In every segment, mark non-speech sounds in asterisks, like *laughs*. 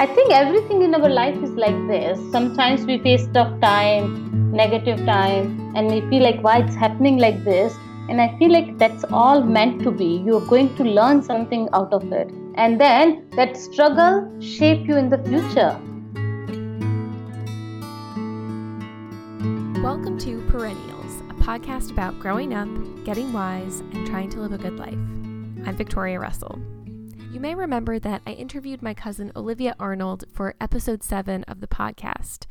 I think everything in our life is like this. Sometimes we face tough time, negative time, and we feel like why it's happening like this. And I feel like that's all meant to be. You're going to learn something out of it. And then that struggle shape you in the future. Welcome to Perennials, a podcast about growing up, getting wise, and trying to live a good life. I'm Victoria Russell. You may remember that I interviewed my cousin Olivia Arnold for episode 7 of the podcast.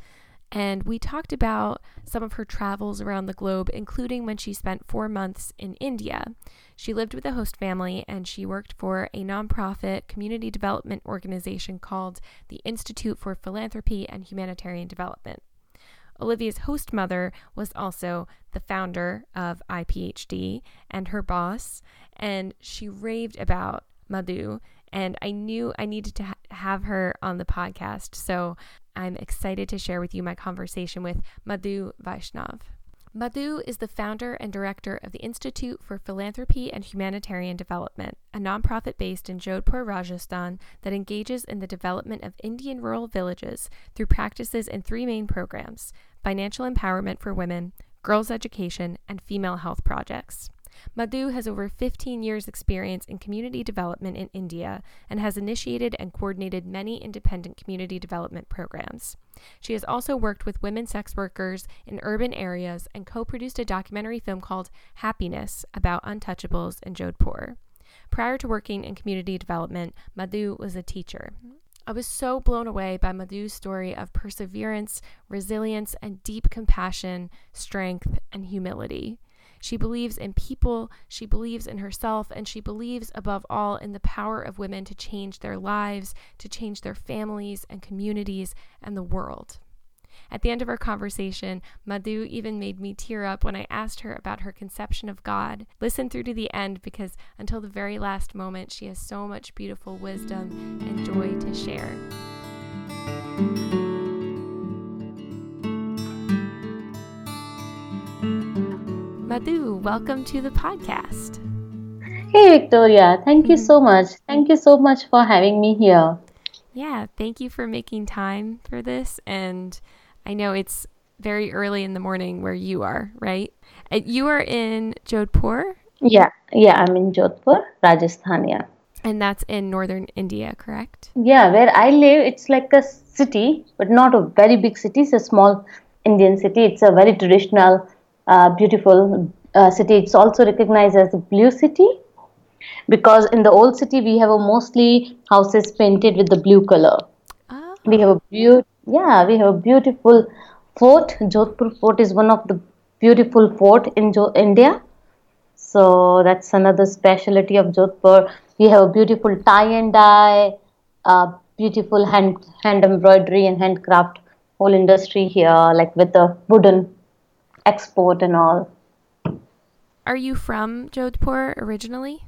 And we talked about some of her travels around the globe, including when she spent four months in India. She lived with a host family and she worked for a nonprofit community development organization called the Institute for Philanthropy and Humanitarian Development. Olivia's host mother was also the founder of IPHD and her boss, and she raved about Madhu, and I knew I needed to ha- have her on the podcast. So I'm excited to share with you my conversation with Madhu Vaishnav. Madhu is the founder and director of the Institute for Philanthropy and Humanitarian Development, a nonprofit based in Jodhpur, Rajasthan, that engages in the development of Indian rural villages through practices in three main programs financial empowerment for women, girls' education, and female health projects. Madhu has over 15 years' experience in community development in India and has initiated and coordinated many independent community development programs. She has also worked with women sex workers in urban areas and co produced a documentary film called Happiness about untouchables in Jodhpur. Prior to working in community development, Madhu was a teacher. I was so blown away by Madhu's story of perseverance, resilience, and deep compassion, strength, and humility. She believes in people, she believes in herself, and she believes above all in the power of women to change their lives, to change their families and communities and the world. At the end of our conversation, Madhu even made me tear up when I asked her about her conception of God. Listen through to the end because until the very last moment, she has so much beautiful wisdom and joy to share. Madhu, welcome to the podcast. Hey, Victoria. Thank you so much. Thank you so much for having me here. Yeah, thank you for making time for this. And I know it's very early in the morning where you are, right? Uh, you are in Jodhpur? Yeah, yeah, I'm in Jodhpur, Rajasthan, yeah. And that's in northern India, correct? Yeah, where I live, it's like a city, but not a very big city. It's a small Indian city. It's a very traditional beautiful uh, city. It's also recognized as the blue city because in the old city we have a mostly houses painted with the blue color. Oh. We have a beautiful, yeah, we have a beautiful fort. Jodhpur Fort is one of the beautiful fort in jo- India. So that's another specialty of Jodhpur. We have a beautiful tie and dye, uh, beautiful hand hand embroidery and handcraft whole industry here, like with the wooden export and all. Are you from Jodhpur originally?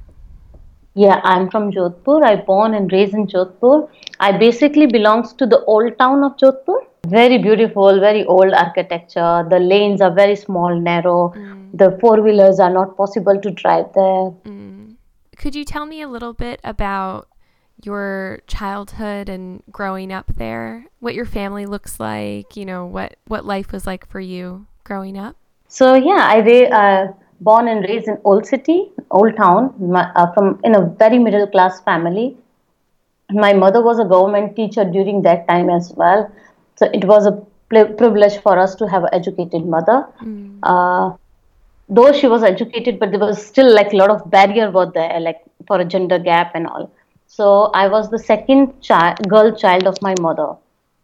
Yeah, I'm from Jodhpur. I born and raised in Jodhpur. I basically belongs to the old town of Jodhpur. Very beautiful, very old architecture. The lanes are very small, narrow. Mm. The four wheelers are not possible to drive there. Mm. Could you tell me a little bit about your childhood and growing up there? What your family looks like? You know what what life was like for you? Growing up? So yeah, I was uh, born and raised in Old City, Old Town, my, uh, from in a very middle class family. My mother was a government teacher during that time as well, so it was a privilege for us to have an educated mother. Mm. Uh, though she was educated, but there was still like a lot of barrier were there, like for a gender gap and all. So I was the second child, girl child of my mother.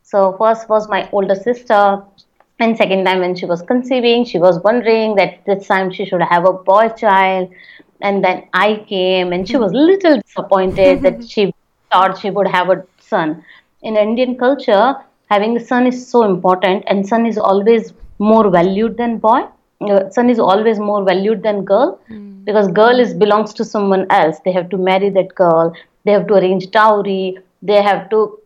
So first was my older sister, and second time when she was conceiving she was wondering that this time she should have a boy child. And then i came and she was a little disappointed that *laughs* she thought she would have a son. In indian culture having a son is so important and son is always more valued than boy. Uh, son is always more valued than girl mm. because girl is belongs to someone else. They have to marry that girl. They have to arrange dowry. They have to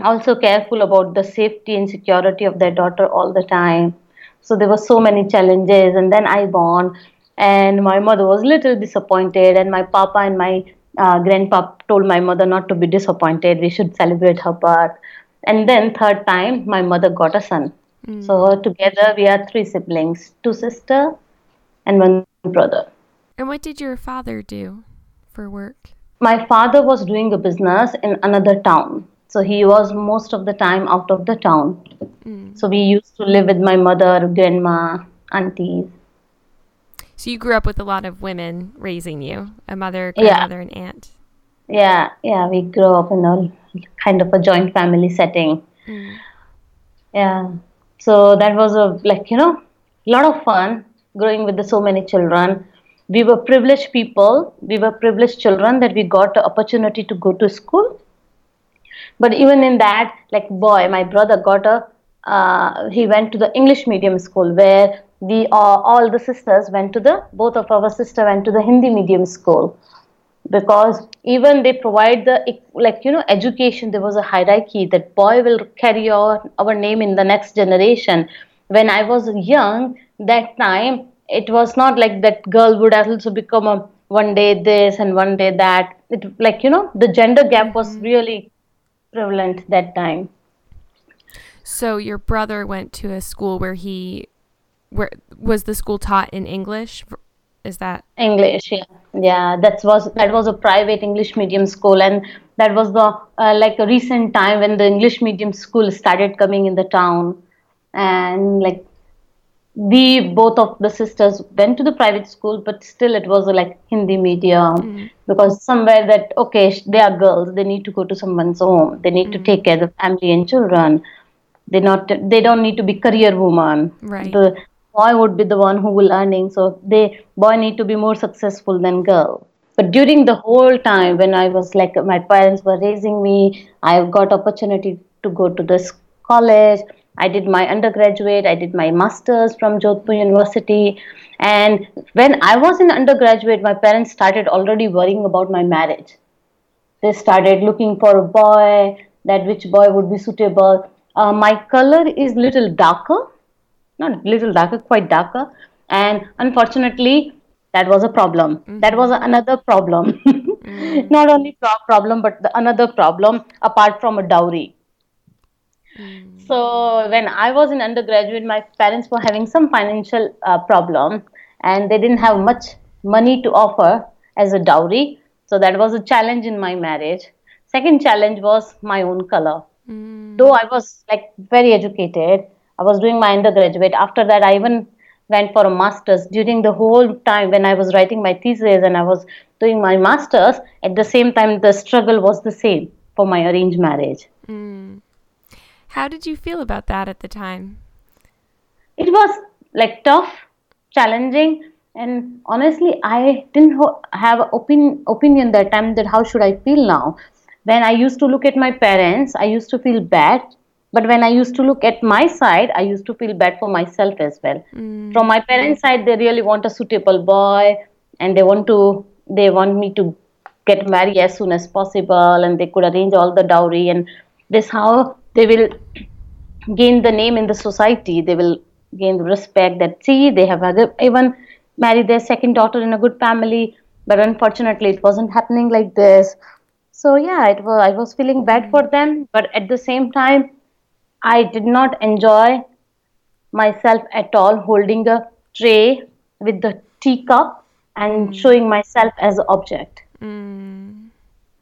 also careful about the safety and security of their daughter all the time so there were so many challenges and then i born and my mother was little disappointed and my papa and my uh, grandpa told my mother not to be disappointed. We should celebrate her birth. And then third time, my mother got a son. Mm. So together we are three siblings, two sister and one brother. And what did your father do for work? My father was doing a business in another town. So he was most of the time out of the town. Mm. So we used to live with my mother, grandma, aunties. So you grew up with a lot of women raising you, a mother, grandmother, yeah. and aunt. Yeah, yeah, we grew up in a kind of a joint family setting. Mm. Yeah, so that was a like you know, a lot of fun growing with the, so many children. We were privileged people. We were privileged children that we got the opportunity to go to school. But even in that, like boy, my brother got a. Uh, he went to the English medium school where we uh, all the sisters went to the both of our sister went to the Hindi medium school because even they provide the like you know education there was a hierarchy that boy will carry our, our name in the next generation when i was young that time it was not like that girl would also become a one day this and one day that it like you know the gender gap was mm-hmm. really prevalent that time. So your brother went to a school where he where was the school taught in english? Is that? English yeah. Yeah that was that was a private english medium school and that was the uh, like a recent time when the english medium school started coming in the town. And like we both of the sisters went to the private school but still it was like hindi medium. Mm. because somewhere that okay they are girls they need to go to someone's home. They need mm. to take care of family and children. They not they don't need to be career woman. Right. The boy would be the one who will earning so they boy need to be more successful than girl. But during the whole time when i was like my parents were raising me i got opportunity to go to this college i did my undergraduate i did my masters from jodhpur university and when i was in undergraduate my parents started already worrying about my marriage they started looking for a boy that which boy would be suitable uh, my color is little darker not little darker, quite darker. And unfortunately, that was a problem. Mm-hmm. That was another problem. *laughs* mm-hmm. Not only pro- problem, but the, another problem apart from a dowry. So when I was in undergraduate, my parents were having some financial uh, problem, and they didn't have much money to offer as a dowry. So that was a challenge in my marriage. Second challenge was my own color. Mm. Though I was like very educated, I was doing my undergraduate. After that, I even went for a master's. During the whole time when I was writing my thesis and I was doing my master's, at the same time, the struggle was the same for my arranged marriage. Mm. How did you feel about that at the time? It was like tough, challenging, and honestly, I didn't ho- have opin- opinion that time that how should I feel now. When I used to look at my parents, I used to feel bad but when i used to look at my side i used to feel bad for myself as well mm. from my parents side they really want a suitable boy and they want to they want me to get married as soon as possible and they could arrange all the dowry and this how they will gain the name in the society they will gain the respect that see they have even married their second daughter in a good family but unfortunately it wasn't happening like this so yeah it was i was feeling bad for them but at the same time I did not enjoy myself at all holding a tray with the teacup and mm. showing myself as an object. Mm.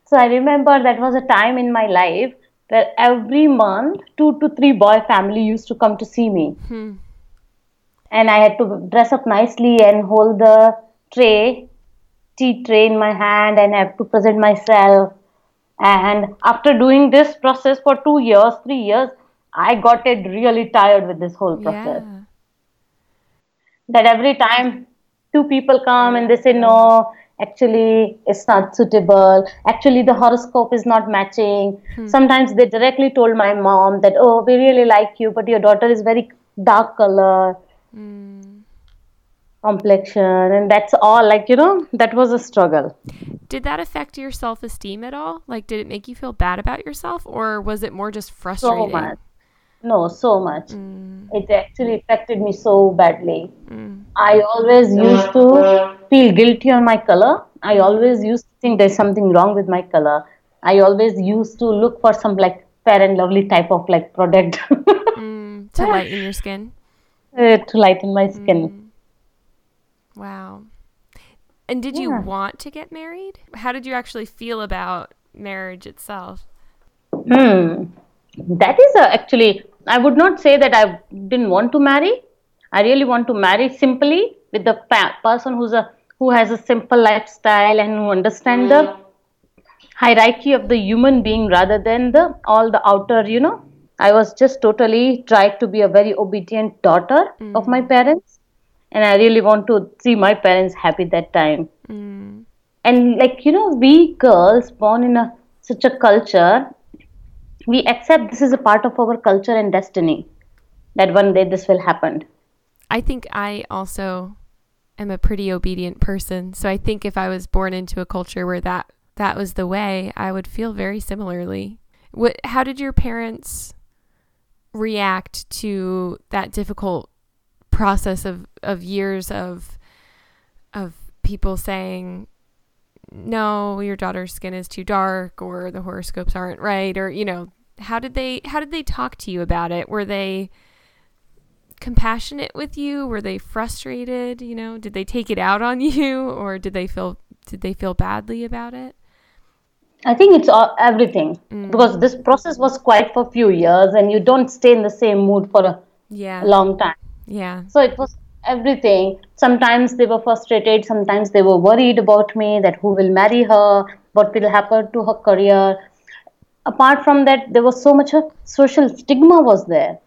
So I remember that was a time in my life where every month two to three boy family used to come to see me. Mm. And I had to dress up nicely and hold the tray, tea tray in my hand and I have to present myself. And after doing this process for two years, three years, I got it really tired with this whole process. Yeah. That every time two people come and they say, no, actually it's not suitable. Actually, the horoscope is not matching. Hmm. Sometimes they directly told my mom that, oh, we really like you, but your daughter is very dark color. Hmm complexion and that's all like you know that was a struggle did that affect your self-esteem at all like did it make you feel bad about yourself or was it more just frustrating so much no, so much. Mm. It actually affected me so badly. Mm. I always used to feel guilty on my color I always used to think there's something wrong with my color. I always used to look for some like fair and lovely type of like product *laughs* mm, to lighten your skin. uh, to lighten my skin. Mm. Wow. And did you want to get married? How did you actually feel about marriage itself? Hmm. That is a, actually, I would not say that I didn't want to marry. I really want to marry simply with the pa- person who's a who has a simple lifestyle and who understand the hierarchy of the human being rather than the all the outer. You know, I was just totally tried to be a very obedient daughter of my parents, and I really want to see my parents happy that time Mm. and like you know we girls born in a such a culture we accept this is a part of our culture and destiny that one day this will happen I think I also am a pretty obedient person. So I think if I was born into a culture where that that was the way, I would feel very similarly. What how did your parents react to that difficult process of of years of of people saying no, your daughter's skin is too dark or the horoscopes aren't right or you know, how did they how did they talk to you about it? Were they compassionate with you? Were they frustrated? You know, did they take it out on *laughs* you, or did they feel did they feel badly about it? i think it's all, everything mm. because this process was quite for a few years and you don't stay in the same mood for a Yeah, long time yeah, so it was everything sometimes they were frustrated sometimes they were worried about me that who will marry her what will happen to her career apart from that there was so much of social stigma was there.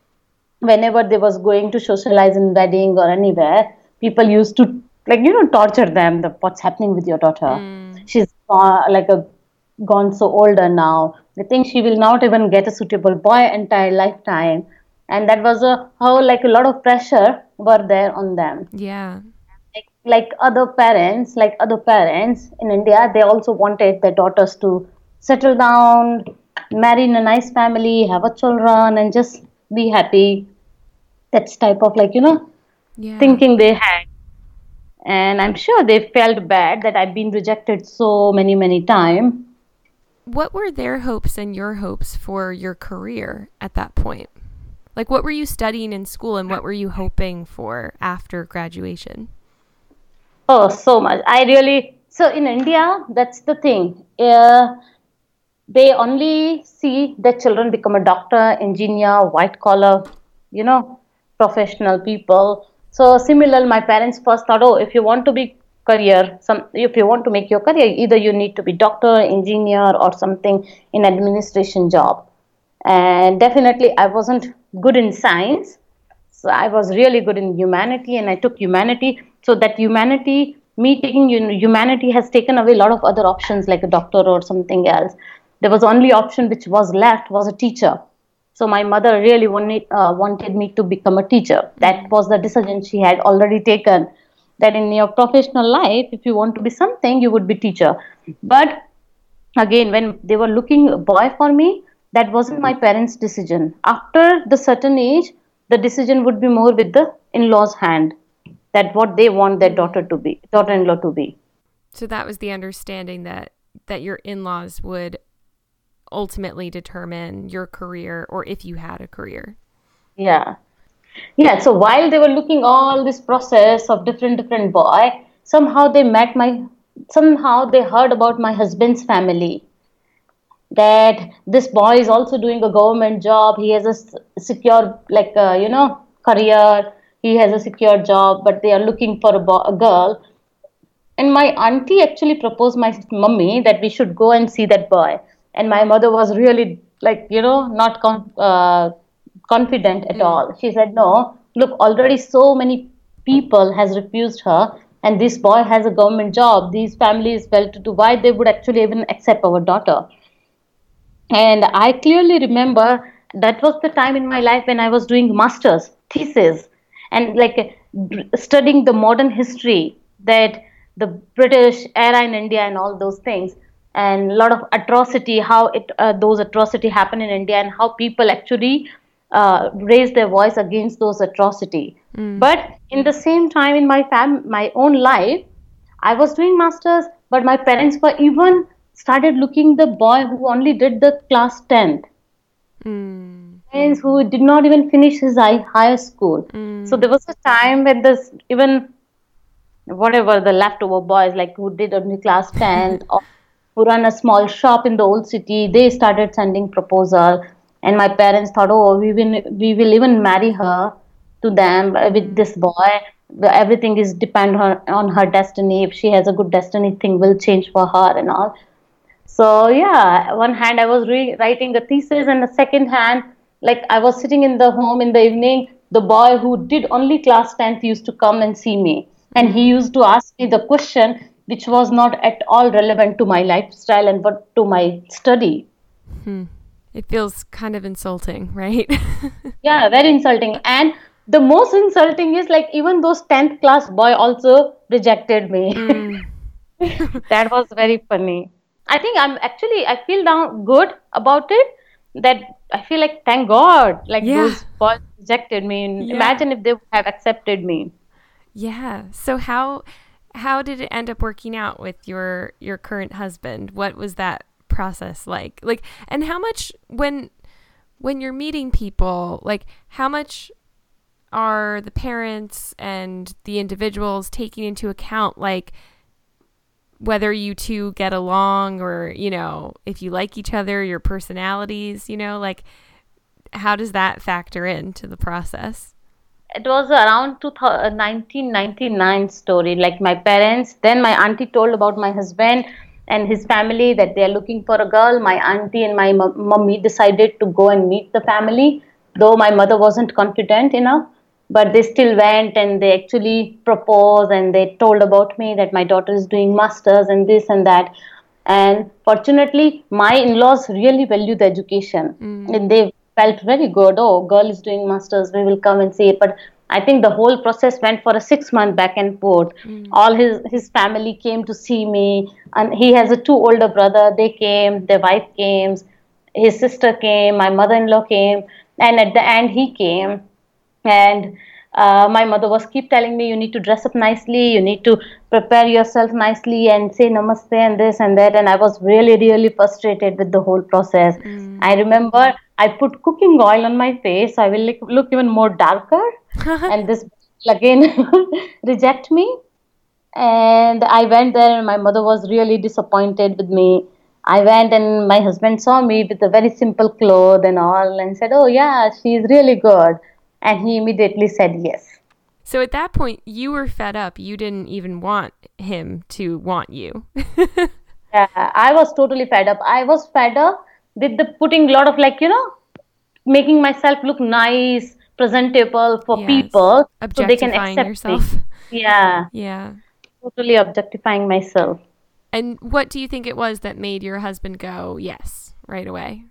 Whenever they was going to socialize in wedding or anywhere people used to like you know torture them the what's happening with your daughter. She's uh, like a gone so older now. They think she will not even get a suitable boy entire lifetime. And that was a how like a lot of pressure were there on them. Yeah, like, like other parents like other parents in india they also wanted their daughters to settle down marry in a nice family have a children and just be happy that's type of like you know yeah. thinking they had and i'm sure they felt bad that i've been rejected so many many times What were their hopes and your hopes for your career at that point? Like, what were you studying in school, and what were you hoping for after graduation? Oh, so much. I really so in India, that's the thing. Uh, they only see their children become a doctor, engineer, white collar, you know, professional people. So similar, my parents first thought, oh, if you want to be career, some if you want to make your career, either you need to be doctor, engineer, or something in administration job. And definitely, I wasn't good in science. So I was really good in humanity, and I took humanity. So that humanity, me taking humanity, has taken away a lot of other options like a doctor or something else. There was only option which was left was a teacher. So my mother really wanted uh, wanted me to become a teacher. That mm-hmm. was the decision she had already taken. That in your professional life, if you want to be something, you would be teacher. Mm-hmm. But again when they were looking a boy for me that wasn't my mm-hmm. parents decision after the certain age the decision would be more with the in-laws hand that what they want their daughter to be daughter-in-law to be So that was the understanding that that your in-laws would ultimately determine your career or if you had a career. yeah. Yeah so while they were looking all this process of different different boy somehow they met my somehow they heard about my husband's family. That this boy is also doing a government job. He has a secure like uh, you know career. He has a secure job but they are looking for a, a girl. And my auntie actually proposed my mummy that we should go and see that boy and my mother was really like you know not con- uh, confident at all. She said no look already so many people has refused her and this boy has a government job. These families well to do why they would actually even accept our daughter. And i clearly remember that was the time in my life when i was doing masters thesis and like studying the modern history that the british era in india and all those things and a lot of atrocity how it uh, those atrocity happen in india and how people actually uh, raise their voice against those atrocity. But in the same time in my fam my own life I was doing masters, but my parents were even started looking the boy who only did the class 10th Mm. Parents who did not even finish his high, higher school. So there was a time when this even whatever the leftover boys like who did only class *laughs* 10th or who run a small shop in the old city they started sending proposal. And my parents thought oh we will we will even marry her to them with this boy. Everything is depend on, on her destiny. If she has a good destiny thing will change for her and all. So yeah one hand i was re- writing thesis and the second hand like i was sitting in the home in the evening. The boy who did only class 10th used to come and see me. And he used to ask me the question which was not at all relevant to my lifestyle and but to my study hmm. It feels kind of insulting, right? *laughs* yeah very insulting and the most insulting is like even those 10th class boy also rejected me hmm. *laughs* that was very funny i think i'm actually i feel down good about it that i feel like thank god like Yeah. those boys rejected me and Yeah. imagine if they would have accepted me yeah. So how how did it end up working out with your your current husband? What was that process like? Like and how much when when you're meeting people, like how much are the parents and the individuals taking into account like whether you two get along or you know if you like each other your personalities you know like how does that factor into the process it was around 2000 1999 uh, story. Like my parents then my auntie told about my husband and his family that they are looking for a girl. My auntie and my mu- mummy decided to go and meet the family though my mother wasn't confident enough. But they still went and they actually proposed and they told about me that my daughter is doing masters and this and that. And fortunately my in-laws really value the education. Mm. And they felt very good. Oh girl is doing masters we will come and see it. But i think the whole process went for a six month back and forth. Hmm. All his his family came to see me and he has a two older brother. They came their wife came his sister came my mother-in-law came and at the end he came. And uh, my mother was keep telling me you need to dress up nicely you need to prepare yourself nicely and say namaste and this and that. And i was really really frustrated with the whole process. I remember i put cooking oil on my face i will look, look even more darker. *laughs* And this *laughs* again *laughs* reject me. And i went there and my mother was really disappointed with me. I went and my husband saw me with a very simple cloth and all and said oh yeah she's really good and he immediately said yes. So at that point you were fed up. You didn't even want him to want you. *laughs* Yeah, i was totally fed up. I was fed up with the putting a lot of like you know making myself look nice presentable for Yes. people so they can objectifying accept yourself. Me *laughs* yeah. Yeah. Totally objectifying myself. And what do you think it was that made your husband go yes right away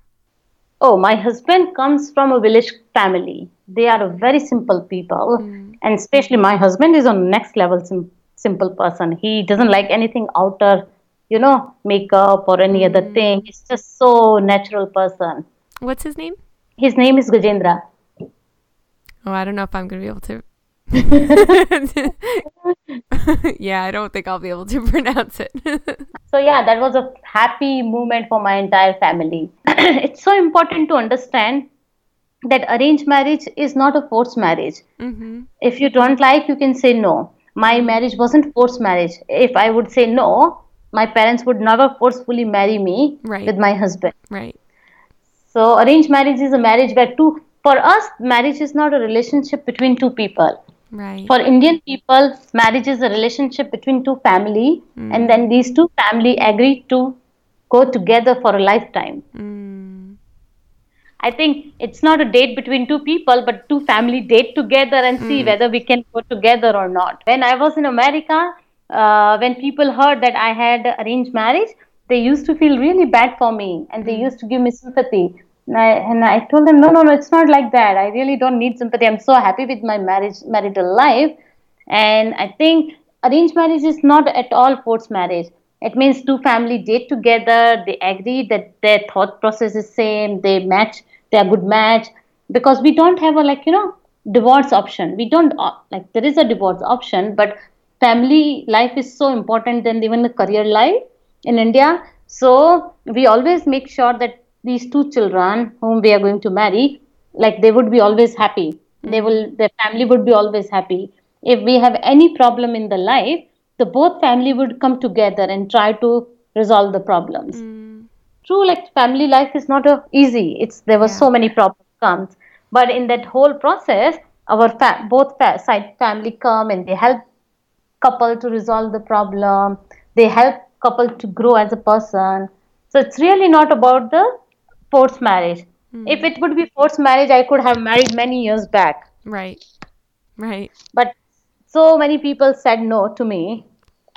Oh, my husband comes from a village family. They are a very simple people, hmm. and especially my husband is on next level sim- simple person. He doesn't like anything outer, you know, makeup or any other hmm. thing. He's just so natural person. what's his name His name is Gajendra. oh i don't know if i'm gonna be able to *laughs* yeah i don't think i'll be able to *laughs* pronounce it So yeah, that was a happy moment for my entire family. *clears throat* it's so important to understand that arranged marriage is not a forced marriage. Mm-hmm. if you don't like you can say no my marriage wasn't forced marriage if i would say no my parents would never forcefully marry me Right. with my husband right so arranged marriage is a marriage where two for us marriage is not a relationship between two people right for indian people marriage is a relationship between two family and then these two family agree to go together for a lifetime mm. I think it's not a date between two people, but two family date together and see whether we can go together or not. When I was in America, uh, when people heard that I had arranged marriage, they used to feel really bad for me and they used to give me sympathy. And I, and I told them, no, no, no, it's not like that. I really don't need sympathy. I'm so happy with my marriage, marital life. And I think arranged marriage is not at all forced marriage. It means two family date together, they agree that their thought process is same, they match, they are good match. Because we don't have a like, you know, divorce option. We don't uh, like there is a divorce option, but family life is so important than even the career life in India. So we always make sure that these two children whom we are going to marry, like they would be always happy. Mm-hmm. They will, their family would be always happy. If we have any problem in the life, the both family would come together and try to resolve the problems. Mm. True, like family life is not a easy. It's there were yeah. so many problems comes, but in that whole process, our fa- both fa- side family come and they help couple to resolve the problem. They help couple to grow as a person. So it's really not about the forced marriage. Mm. If it would be forced marriage, I could have married many years back. Right. Right. But so many people said no to me.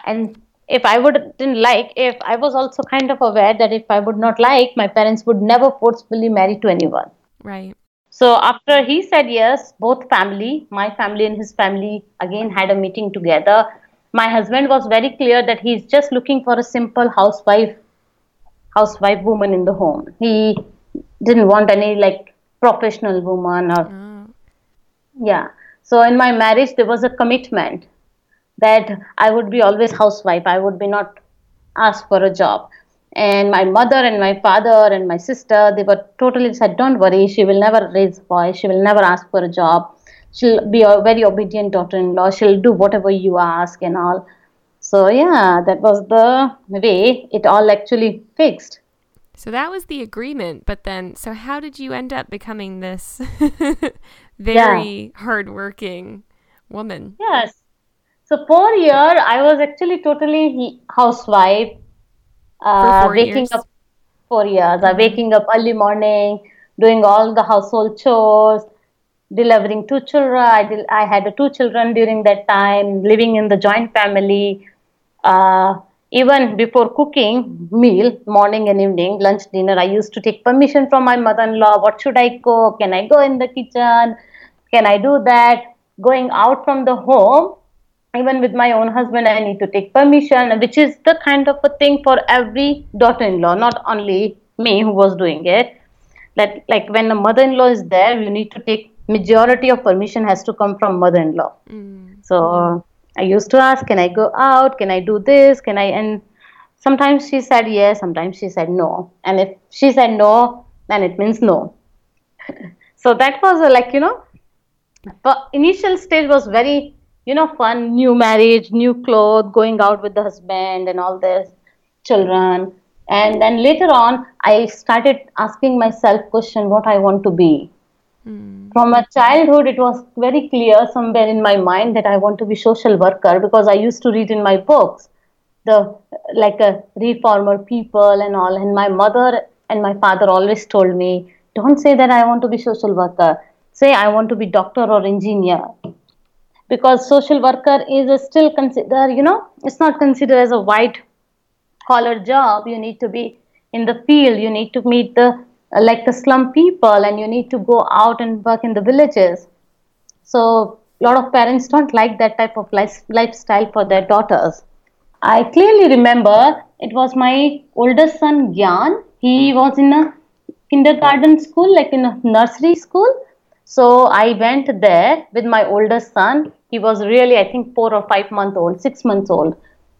And if I would didn't like, if I was also kind of aware that if I would not like, my parents would never forcefully marry to anyone. Right. So after he said yes, both family, my family and his family, again had a meeting together. My husband was very clear that he's just looking for a simple housewife, housewife woman in the home. He didn't want any like professional woman or mm. yeah. So in my marriage, there was a commitment that I would be always housewife. I would be not asked for a job and my mother and my father and my sister they were totally said don't worry she will never raise a voice she will never ask for a job she'll be a very obedient daughter-in-law she'll do whatever you ask and all so yeah that was the way it all actually fixed so that was the agreement but then so how did you end up becoming this *laughs* very yeah. hardworking woman yes so for a year i was actually totally housewife uh, waking years. up four years. I'm waking up early morning, doing all the household chores, delivering two children. I, did, I had two children during that time, living in the joint family. Uh, even before cooking meal, morning and evening, lunch, dinner, I used to take permission from my mother-in-law. What should I cook? Can I go in the kitchen? Can I do that? Going out from the home, even with my own husband i need to take permission which is the kind of a thing for every daughter-in-law not only me who was doing it that like when a mother-in-law is there you need to take majority of permission has to come from mother-in-law. Mm. so i used to ask can i go out? Can i do this? Can i? And sometimes she said yes sometimes she said no. And if she said no then it means no. *laughs* So that was a, like you know but initial stage was very you know fun. New marriage new clothes going out with the husband and all this children. And then later on i started asking myself question what i want to be mm. from a childhood it was very clear somewhere in my mind that i want to be social worker because i used to read in my books the like a reformer people and all. And my mother and my father always told me don't say that i want to be social worker. Say i want to be doctor or engineer. Because social worker is still considered you know it's not considered as a white collar job. You need to be in the field. You need to meet the like the slum people and you need to go out and work in the villages. So a lot of parents don't like that type of life, lifestyle for their daughters. I clearly remember it was my oldest son gyan. He was in a kindergarten school like in a nursery school. So i went there with my oldest son. He was really, I think, four or five months old, six months old.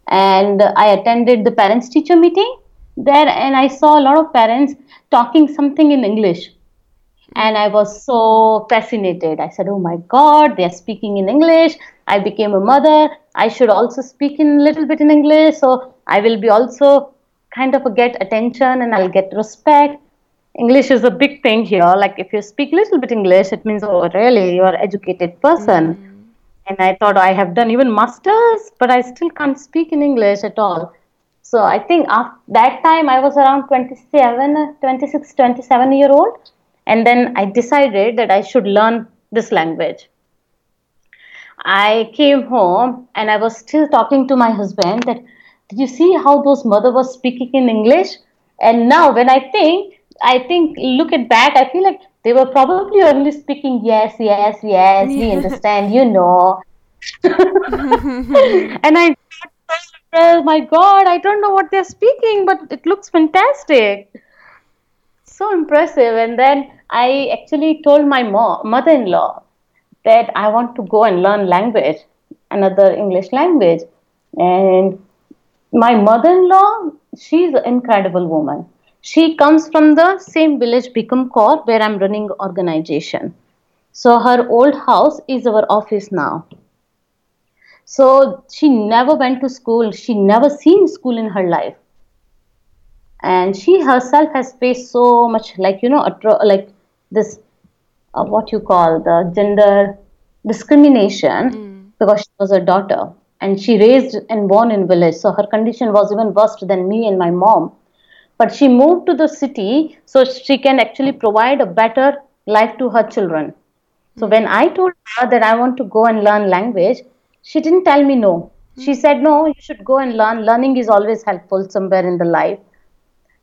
And I attended the parents teacher meeting there and I saw a lot of parents talking something in English. And I was so fascinated. I said, Oh my God, they're speaking in English. I became a mother. I should also speak in a little bit in English. So I will be also kind of get attention and I'll get respect. English is a big thing here. Like if you speak a little bit English, it means, oh, really, you're an educated person. Mm-hmm and I thought I have done even masters, but I still can't speak in English at all. So I think after that time I was around 27, 26, 27 year old, and then I decided that I should learn this language. I came home and I was still talking to my husband that did you see how those mother was speaking in English? And now when I think, I think look at back, I feel like they were probably only speaking yes, yes, yes, we understand, you know. *laughs* *laughs* and I oh my god, I don't know what they're speaking, but it looks fantastic. So impressive. And then I actually told my mom, mother-in-law that I want to go and learn language. another English language. And my mother-in-law, she's an incredible woman. She comes from the same village, Bikam where I'm running organization. So her old house is our office now. So she never went to school. She never seen school in her life. And she herself has faced so much, like, you know, atro- like this, uh, what you call the gender discrimination mm. because she was a daughter and she raised and born in village. So her condition was even worse than me and my mom. But she moved to the city so she can actually provide a better life to her children. So mm. when I told her that I want to go and learn language, she didn't tell me no. She said, No, you should go and learn. Learning is always helpful somewhere in the life.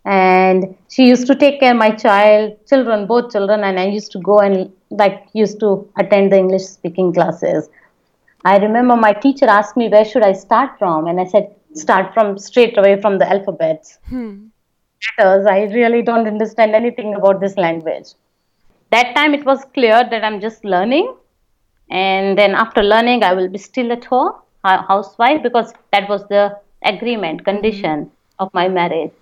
And she used to take care of my child, children, both children, and I used to go and like used to attend the English speaking classes. I remember my teacher asked me where should I start from, and I said start from straight away from the alphabets. Hmm. Letters. I really don't understand anything about this language. That time it was clear that I'm just learning and then after learning i will be still at home housewife because that was the agreement condition mm-hmm. of my marriage.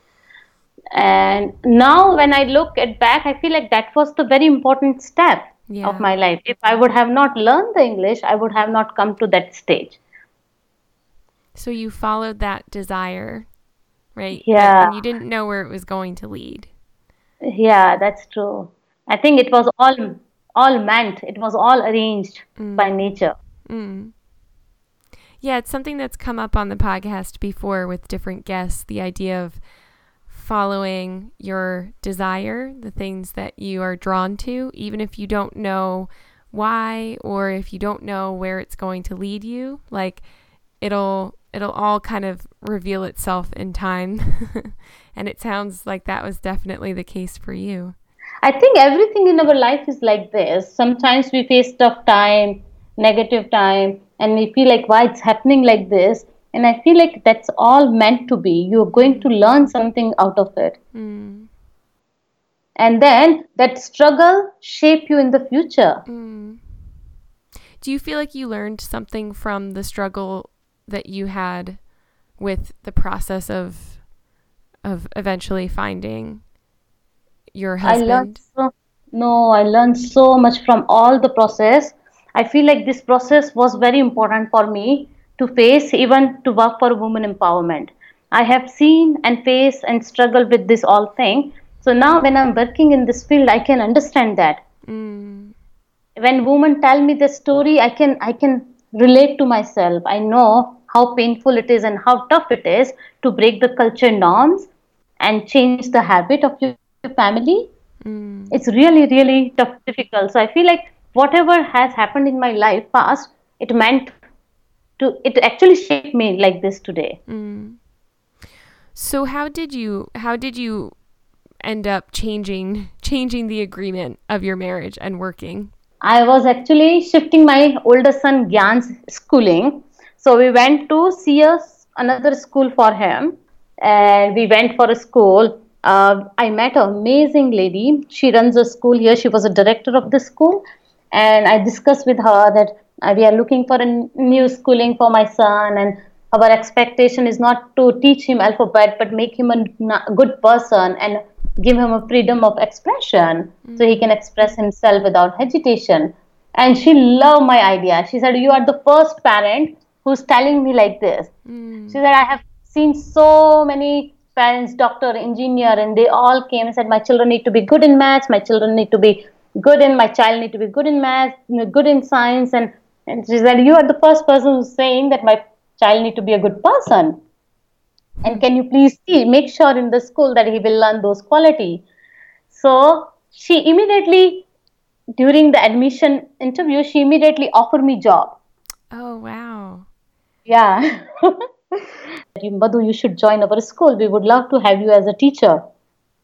And now when i look at back i feel like that was the very important step yeah. of my life. If i would have not learned the english i would have not come to that stage. So you followed that desire right? Yeah. And you didn't know where it was going to lead. Yeah that's true. I think it was all all meant. It was all arranged mm. by nature. Mm. yeah it's something that's come up on the podcast before with different guests the idea of following your desire the things that you are drawn to even if you don't know why or if you don't know where it's going to lead you. Like it'll it'll all kind of reveal itself in time. *laughs* And it sounds like that was definitely the case for you I think everything in our life is like this. Sometimes we face tough time, negative time, and we feel like why it's happening like this. And I feel like that's all meant to be. You're going to learn something out of it. Mm. And then that struggle shape you in the future. Mm. Do you feel like you learned something from the struggle that you had with the process of of eventually finding your husband? I learned so, no, I learned so much from all the process. I feel like this process was very important for me to face, even to work for women empowerment. I have seen and faced and struggled with this all thing. So now, when I'm working in this field, I can understand that. Mm. When women tell me the story, I can I can relate to myself. I know how painful it is and how tough it is to break the culture norms and change the habit of your family mm. it's really really tough difficult. So i feel like whatever has happened in my life past it meant to it actually shaped me like this today. Mm. so how did you how did you end up changing *laughs* changing the agreement of your marriage and working? I was actually shifting my older son gyan's schooling. So we went to see us another school for him. And we went for a school uh, I met an amazing lady. She runs a school here. She was a director of the school. And I discussed with her that uh, we are looking for a new schooling for my son. And our expectation is not to teach him alphabet, but make him a good person and give him a freedom of expression mm-hmm. so he can express himself without hesitation. And she loved my idea. She said, You are the first parent who's telling me like this. Mm. She said, I have seen so many parents, doctor, engineer, and they all came and said, my children need to be good in maths, my children need to be good in, my child need to be good in maths, good in science. And, and she said, you are the first person who's saying that my child need to be a good person. And can you please see, make sure in the school that he will learn those quality. So she immediately, during the admission interview, she immediately offered me job. Oh, wow. Yeah. *laughs* Madhu, you should join our school. We would love to have you as a teacher.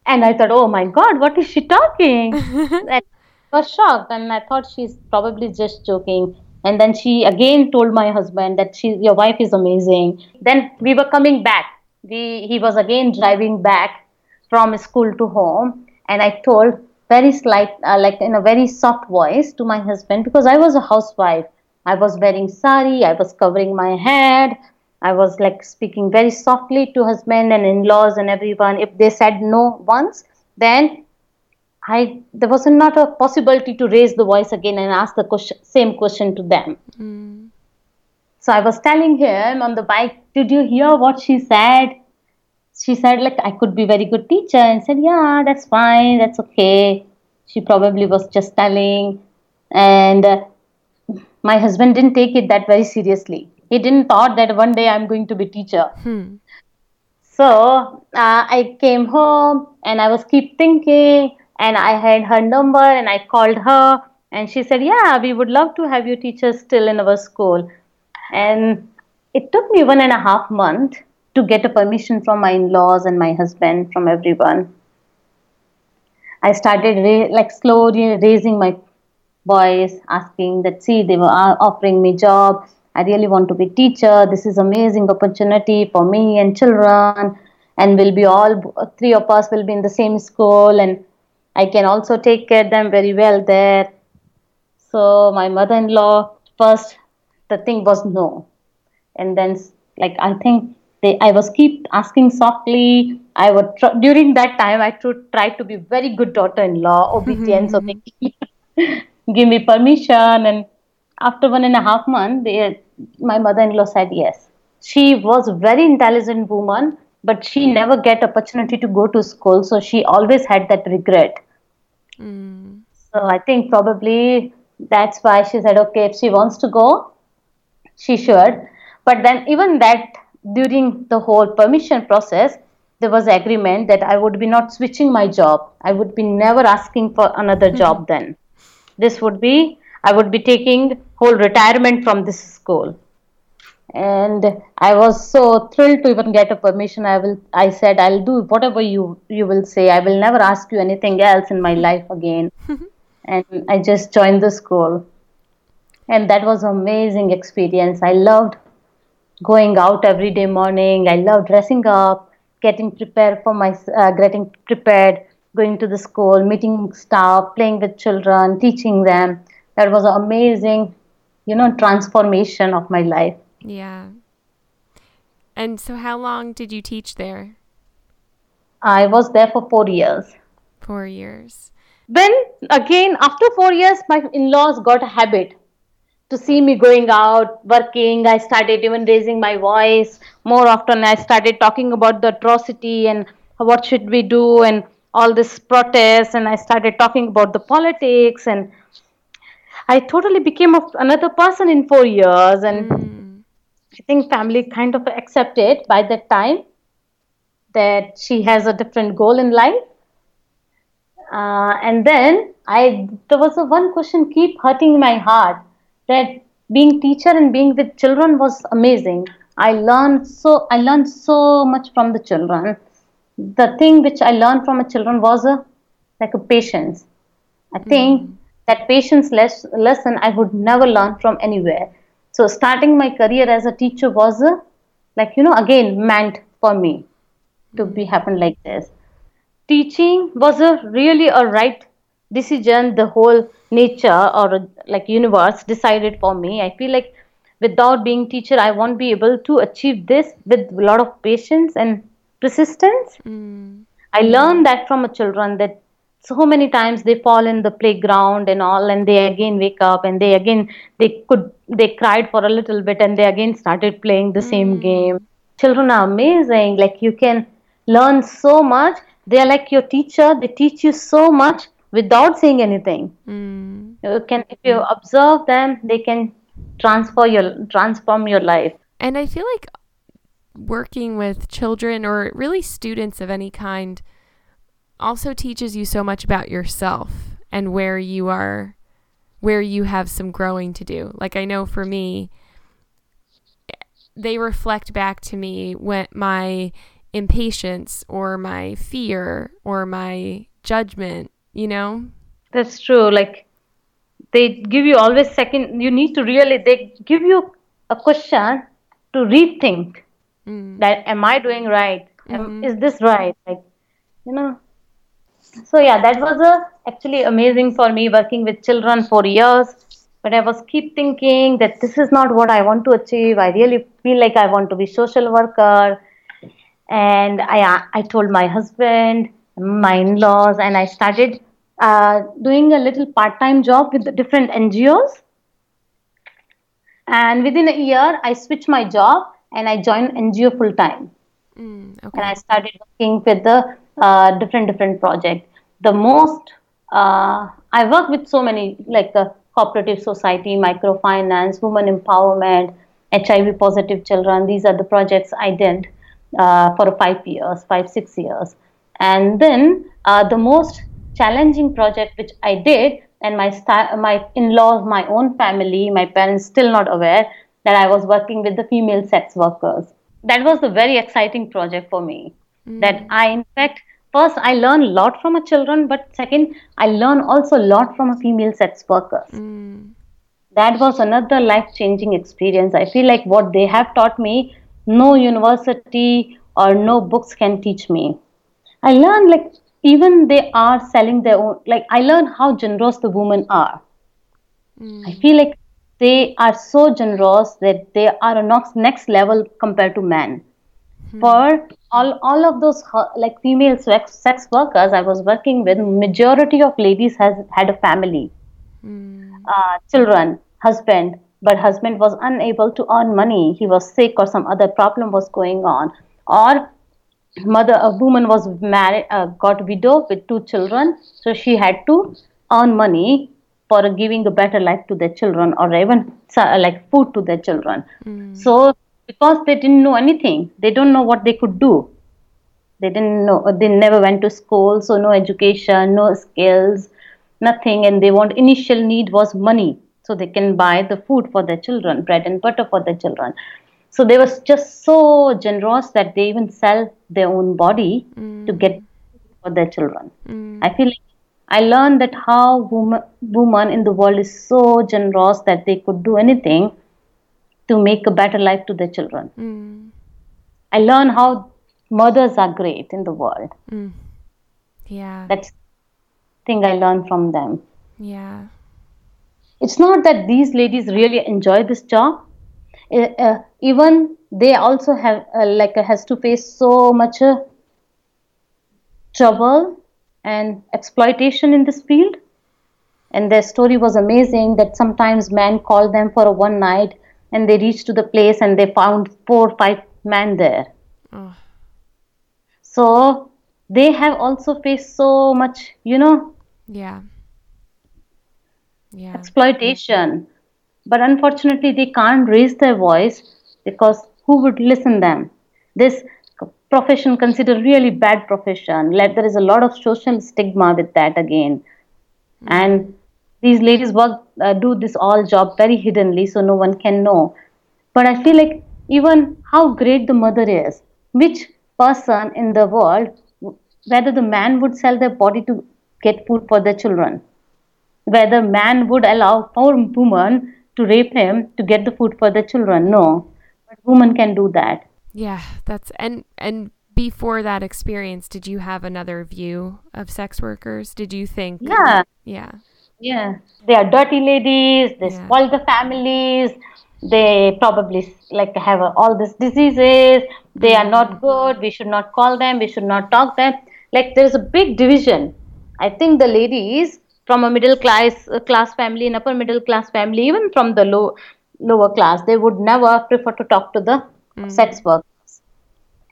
And I thought, oh my God, what is she talking? *laughs* I was shocked and I thought she's probably just joking. And then she again told my husband that she, your wife is amazing. Then we were coming back. We, he was again driving back from school to home. And I told very slight, uh, like in a very soft voice to my husband because I was a housewife I was wearing sari, I was covering my head, I was like speaking very softly to husband and in-laws and everyone. If they said no once, then I there was not a possibility to raise the voice again and ask the question, same question to them. Mm. So I was telling him on the bike, did you hear what she said? She said like I could be very good teacher and said, yeah, that's fine, that's okay. She probably was just telling, and uh, my husband didn't take it that very seriously. He didn't thought that one day I'm going to be teacher. Hmm. So uh, I came home and I was keep thinking and I had her number and I called her and she said, "Yeah, we would love to have you teacher still in our school." And it took me one and a half month to get a permission from my in-laws and my husband, from everyone. I started ra- like slowly raising my voice, asking that, see, they were offering me job. I really want to be teacher. This is amazing opportunity for me and children, and we'll be all three of us will be in the same school, and I can also take care them very well there. So my mother-in-law first the thing was no, and then like I think they I was keep asking softly. I would tr- during that time I would try to be very good daughter-in-law, obedient, *laughs* so they *laughs* give me permission. And after one and a half month, they, my mother-in-law said yes. She was a very intelligent woman, but she never get opportunity to go to school so she always had that regret mm. so i think probably that's why she said okay if she wants to go she should but then even that during the whole permission process there was agreement that i would be not switching my job i would be never asking for another mm-hmm. job then this would be i would be taking whole retirement from this school. And i was so thrilled to even get a permission. I will i said i'll do whatever you you will say. I will never ask you anything else in my life again. *laughs* And i just joined the school. And that was amazing experience. I loved going out every day morning. I loved dressing up getting prepared for my uh, getting prepared going to the school meeting staff playing with children teaching them that was an amazing you know transformation of my life yeah. And so, how long did you teach there? I was there for four years. Four years. Then, again, after four years, my in laws got a habit to see me going out, working. I started even raising my voice more often. I started talking about the atrocity and what should we do and all this protest. And I started talking about the politics. And I totally became another person in four years. And mm I think family kind of accepted by that time that she has a different goal in life. Uh, and then I there was a one question keep hurting my heart that being teacher and being with children was amazing. I learned so I learned so much from the children. The thing which I learned from the children was a like a patience. I think mm. That patience les- lesson I would never learn from anywhere. So starting my career as a teacher was like you know again meant for me to be happen like this. Teaching was a really a right decision. The whole nature or like universe decided for me. I feel like without being teacher i won't be able to achieve this with a lot of patience and persistence. Mm. i learned that from a children that so many times they fall in the playground and all and they again wake up and they again they could they cried for a little bit and they again started playing the mm. same game. Children are amazing. Like you can learn so much. They are like your teacher. They teach you so much without saying anything. Mm. you can if you observe them they can transfer your transform your life. And i feel like working with children or really students of any kind also teaches you so much about yourself and where you are where you have some growing to do. Like I know for me they reflect back to me when my impatience or my fear or my judgment, you know? That's true. Like they give you always second you need to really they give you a question to rethink mm. that am I doing right? Mm-hmm. is this right? Like you know so yeah that was a, actually amazing for me working with children for years but I was keep thinking that this is not what I want to achieve. I really feel like I want to be social worker. And I, I told my husband, my in-laws, and I started uh, doing a little part-time job with the different NGOs. And within a year, I switched my job and I joined NGO full time. Mm, okay. And I started working with the uh, different different projects. The most uh, I work with so many like the cooperative society, microfinance, women empowerment, HIV positive children. These are the projects I did uh, for five years, five six years, and then uh, the most challenging project which I did, and my sta- my in-laws, my own family, my parents still not aware that I was working with the female sex workers. That was a very exciting project for me. Mm. That I in fact first i learn a lot from a children but second i learn also a lot from a female sex workers mm. that was another life changing experience i feel like what they have taught me no university or no books can teach me i learned like even they are selling their own like i learned how generous the women are mm. i feel like they are so generous that they are a next level compared to men. For all, all of those like female sex, sex workers I was working with, majority of ladies has had a family, mm. uh, children, husband, but husband was unable to earn money. He was sick or some other problem was going on, or mother a woman was married, uh, got widow with two children, so she had to earn money for giving a better life to their children or even uh, like food to their children. Mm. So because they didn't know anything. They don't know what they could do. They didn't know they never went to school so no education no skills nothing. And they want initial need was money. So they can buy the food for their children bread and butter for their children. So they was just so generous that they even sell their own body mm. to get for their children. Mm. i feel like i learned that how woman, woman in the world is so generous that they could do anything to make a better life to their children. Mm. I learn how mothers are great in the world. Mm. Yeah. That's thing I learned from them. Yeah. It's not that these ladies really enjoy this job. Uh, uh, even they also have uh, like has to face so much uh, trouble and exploitation in this field and their story was amazing that sometimes men call them for a one night and they reached to the place and they found four or five men there. Oh. so they have also faced so much you know? Yeah. Yeah. Exploitation. But unfortunately they can't raise their voice because who would listen them? This profession considered really bad profession. Like there is a lot of social stigma with that again. Mm-hmm. and these ladies work uh, do this all job very hiddenly so no one can know. But i feel like even how great the mother is which person in the world whether the man would sell their body to get food for their children whether man would allow poor woman to rape him to get the food for the children no. But woman can do that. Yeah that's and and before that experience did you have another view of sex workers? Did you think yeah. Yeah yeah they are dirty ladies they yeah. spoil the families they probably like have all these diseases they are not mm-hmm. good we should not call them we should not talk them like there's a big division i think the ladies from a middle class uh, class family an upper middle class family even from the low lower class they would never prefer to talk to the mm. sex workers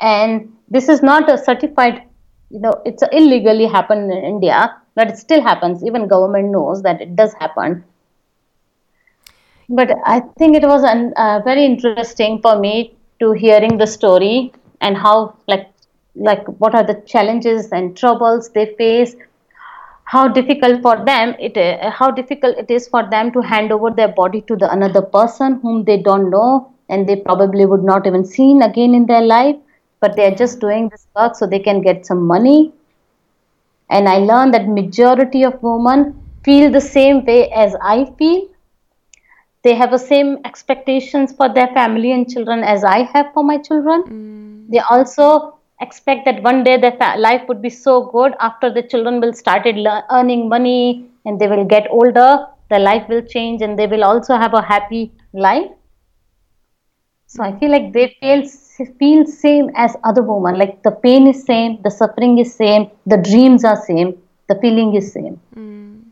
and this is not a certified you know it's illegally happened in india but it still happens. Even government knows that it does happen. But i think it was an, uh, very interesting for me to hearing the story and how like like what are the challenges and troubles they face how difficult for them it uh, how difficult it is for them to hand over their body to the another person whom they don't know and they probably would not even seen again in their life. But they are just doing this work so they can get some money and i learned that majority of women feel the same way as i feel they have the same expectations for their family and children as i have for my children mm. they also expect that one day their fa- life would be so good after the children will started le- earning money and they will get older their life will change and they will also have a happy life. So I feel like they feel feel same as other women. Like the pain is same, the suffering is same, the dreams are same, the feeling is same. Mm.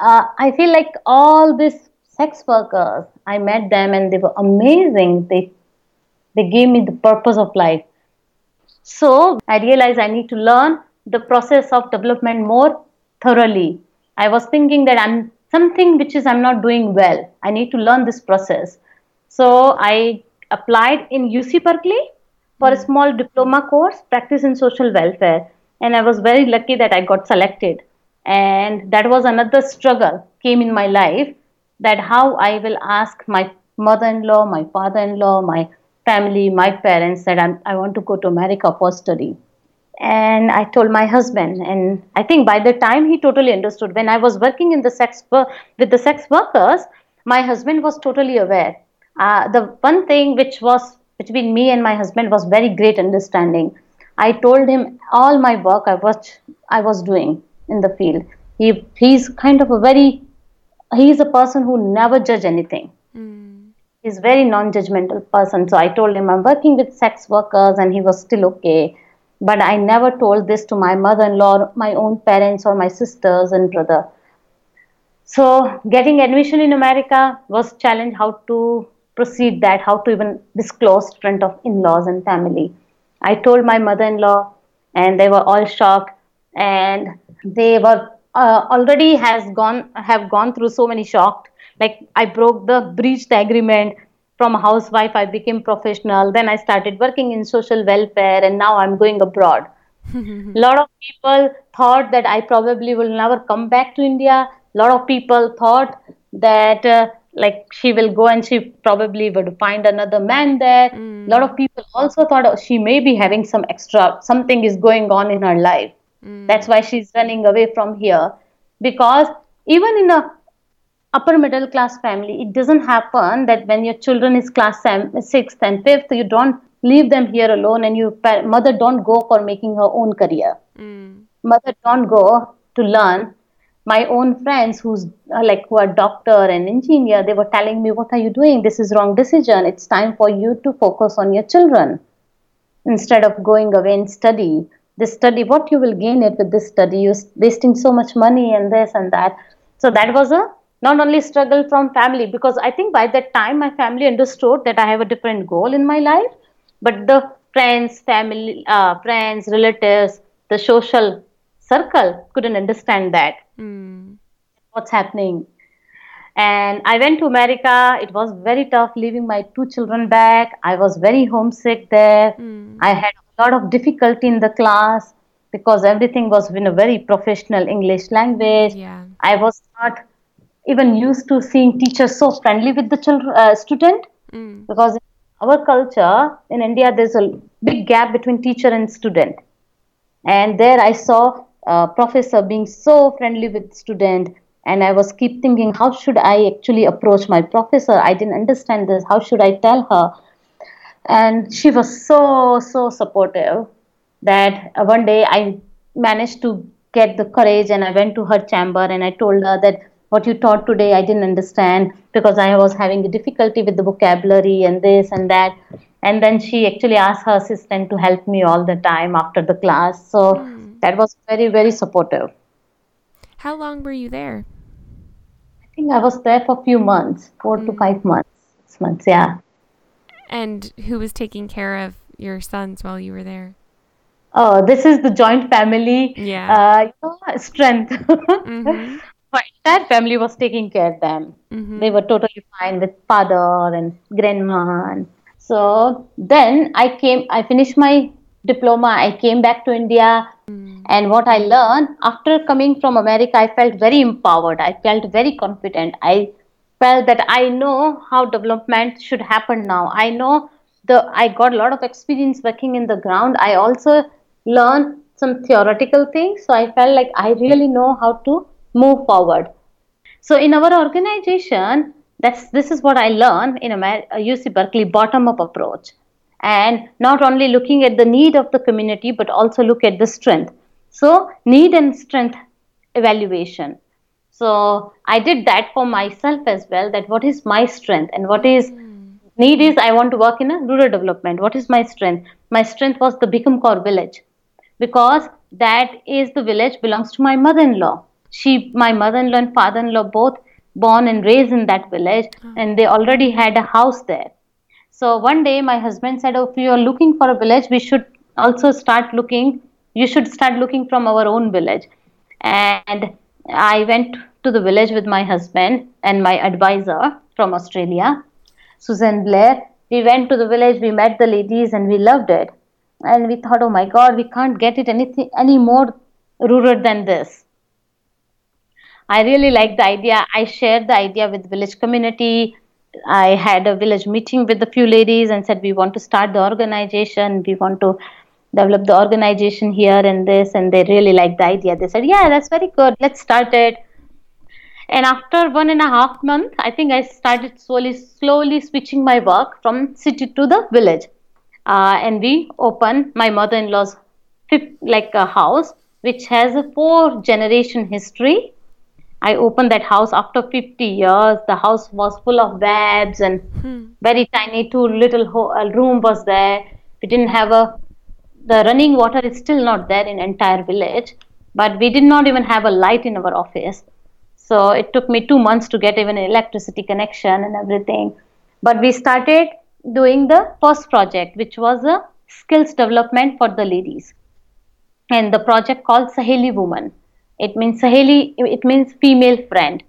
Uh, I feel like all these sex workers, I met them and they were amazing. They they gave me the purpose of life. So I realized I need to learn the process of development more thoroughly. I was thinking that I'm something which is I'm not doing well. I need to learn this process. So I applied in UC Berkeley for a hmm. small diploma course, practice in social welfare, and I was very lucky that I got selected. And that was another struggle came in my life that how I will ask my mother-in-law, my father-in-law, my family, my parents that I'm, I want to go to America for study. And I told my husband, and I think by the time he totally understood, when I was working in the sex with the sex workers, my husband was totally aware. Uh, the one thing which was between me and my husband was very great understanding. I told him all my work I was I was doing in the field. He he's kind of a very he's a person who never judge anything. Mm he's very non-judgmental person so i told him i'm working with sex workers and he was still okay but i never told this to my mother-in-law my own parents or my sisters and brother so getting admission in america was challenge how to proceed that how to even disclose in front of in-laws and family. I told my mother-in-law and they were all shocked and they were uh, already has gone have gone through so many shocked. Like i broke the breached the agreement from housewife i became professional then i started working in social welfare and now i'm going abroad. A *laughs* lot of people thought that i probably will never come back to india. A lot of people thought that uh, like she will go and she probably would find another man there a mm. lot of people also thought oh, she may be having some extra something is going on in her life mm. that's why she's running away from here because even in a upper middle class family it doesn't happen that when your children is class 6th and 5th you don't leave them here alone and your mother don't go for making her own career mm. mother don't go to learn my own friends who's uh, like who are doctor and engineer they were telling me what are you doing? This is wrong decision. It's time for you to focus on your children instead of going away and study. This study what you will gain it with this study? You're wasting so much money and this and that. So that was a not only struggle from family because i think by that time my family understood that i have a different goal in my life. But the friends family uh, friends relatives the social circle couldn't understand that mm. what's happening and i went to america it was very tough leaving my two children back i was very homesick there mm. i had a lot of difficulty in the class because everything was in a very professional english language yeah. i was not even used to seeing teachers so friendly with the children uh, student mm. because in our culture in india there's a big gap between teacher and student and there i saw a professor being so friendly with student and i was keep thinking how should i actually approach my professor i didn't understand this how should i tell her and she was so so supportive that uh, one day i managed to get the courage and i went to her chamber and i told her that what you taught today I didn't understand because I was having a difficulty with the vocabulary and this and that. And then she actually asked her assistant to help me all the time after the class. So mm. That was very, very supportive. How long were you there? I think I was there for a few months, four mm. to five months, six months, yeah. And who was taking care of your sons while you were there? Oh, this is the joint family. Yeah. Uh, strength. mm-hmm *laughs* my entire family was taking care of them. Mm-hmm. They were totally fine with father and grandma. And so then I came, I finished my diploma. I came back to India. Mm. And what I learned after coming from America, I felt very empowered. I felt very confident. I felt that I know how development should happen now. I know the I got a lot of experience working in the ground. I also learned some theoretical things. So I felt like I really know how to move forward. So in our organization, that's this is what I learned in a UC Berkeley bottom up approach, and not only looking at the need of the community but also look at the strength. So need and strength evaluation. So I did that for myself as well. That what is my strength and what is hmm. need is I want to work in a rural development. What is my strength? My strength was the Bhikamkor village because that is the village belongs to my mother-in-law. She, my mother-in-law and father-in-law both born and raised in that village, and they already had a house there. So one day my husband said, "Oh, if you are looking for a village, we should also start looking. You should start looking from our own village." And I went to the village with my husband and my advisor from Australia, Susan Blair. We went to the village, we met the ladies, and we loved it. And we thought, oh my God, we can't get it anything any more rural than this. I really liked the idea. I shared the idea with village community. I had a village meeting with a few ladies and said we want to start the organization. We want to develop the organization here and this. And they really liked the idea. They said yeah that's very good. Let's start it. And after one and a half month i think i started slowly slowly switching my work from city to the village. Uh, and we opened my mother-in-law's fifth, like a house which has a four generation history i opened that house after 50 years. The house was full of webs and hmm. very tiny two little ho- room was there. We didn't have a the running water is still not there in entire village but we did not even have a light in our office. So it took me two months to get even an electricity connection and everything. But we started doing the first project which was a skills development for the ladies. And the project called saheli woman it means saheli it means female friend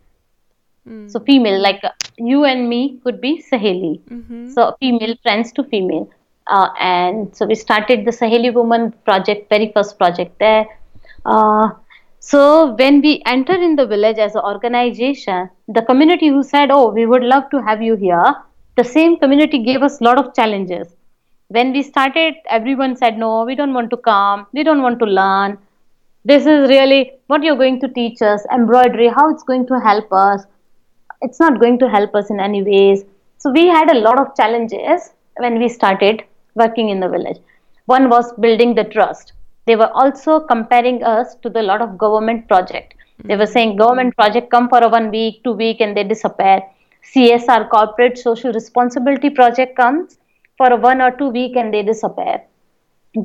mm. so female like you and me could be saheli mm-hmm. so female friends to female uh, and so we started the Saheli Woman project, very first project there. Uh, so when we entered in the village as an organization, the community who said, "Oh, we would love to have you here," the same community gave us a lot of challenges. When we started, everyone said, "No, we don't want to come. We don't want to learn. This is really what you're going to teach us. Embroidery, how it's going to help us. It's not going to help us in any ways." So we had a lot of challenges when we started working in the village. One was building the trust. They were also comparing us to the lot of government project. They were saying government project come for a one week, two week, and they disappear. CSR corporate social responsibility project comes for a one or two week and they disappear.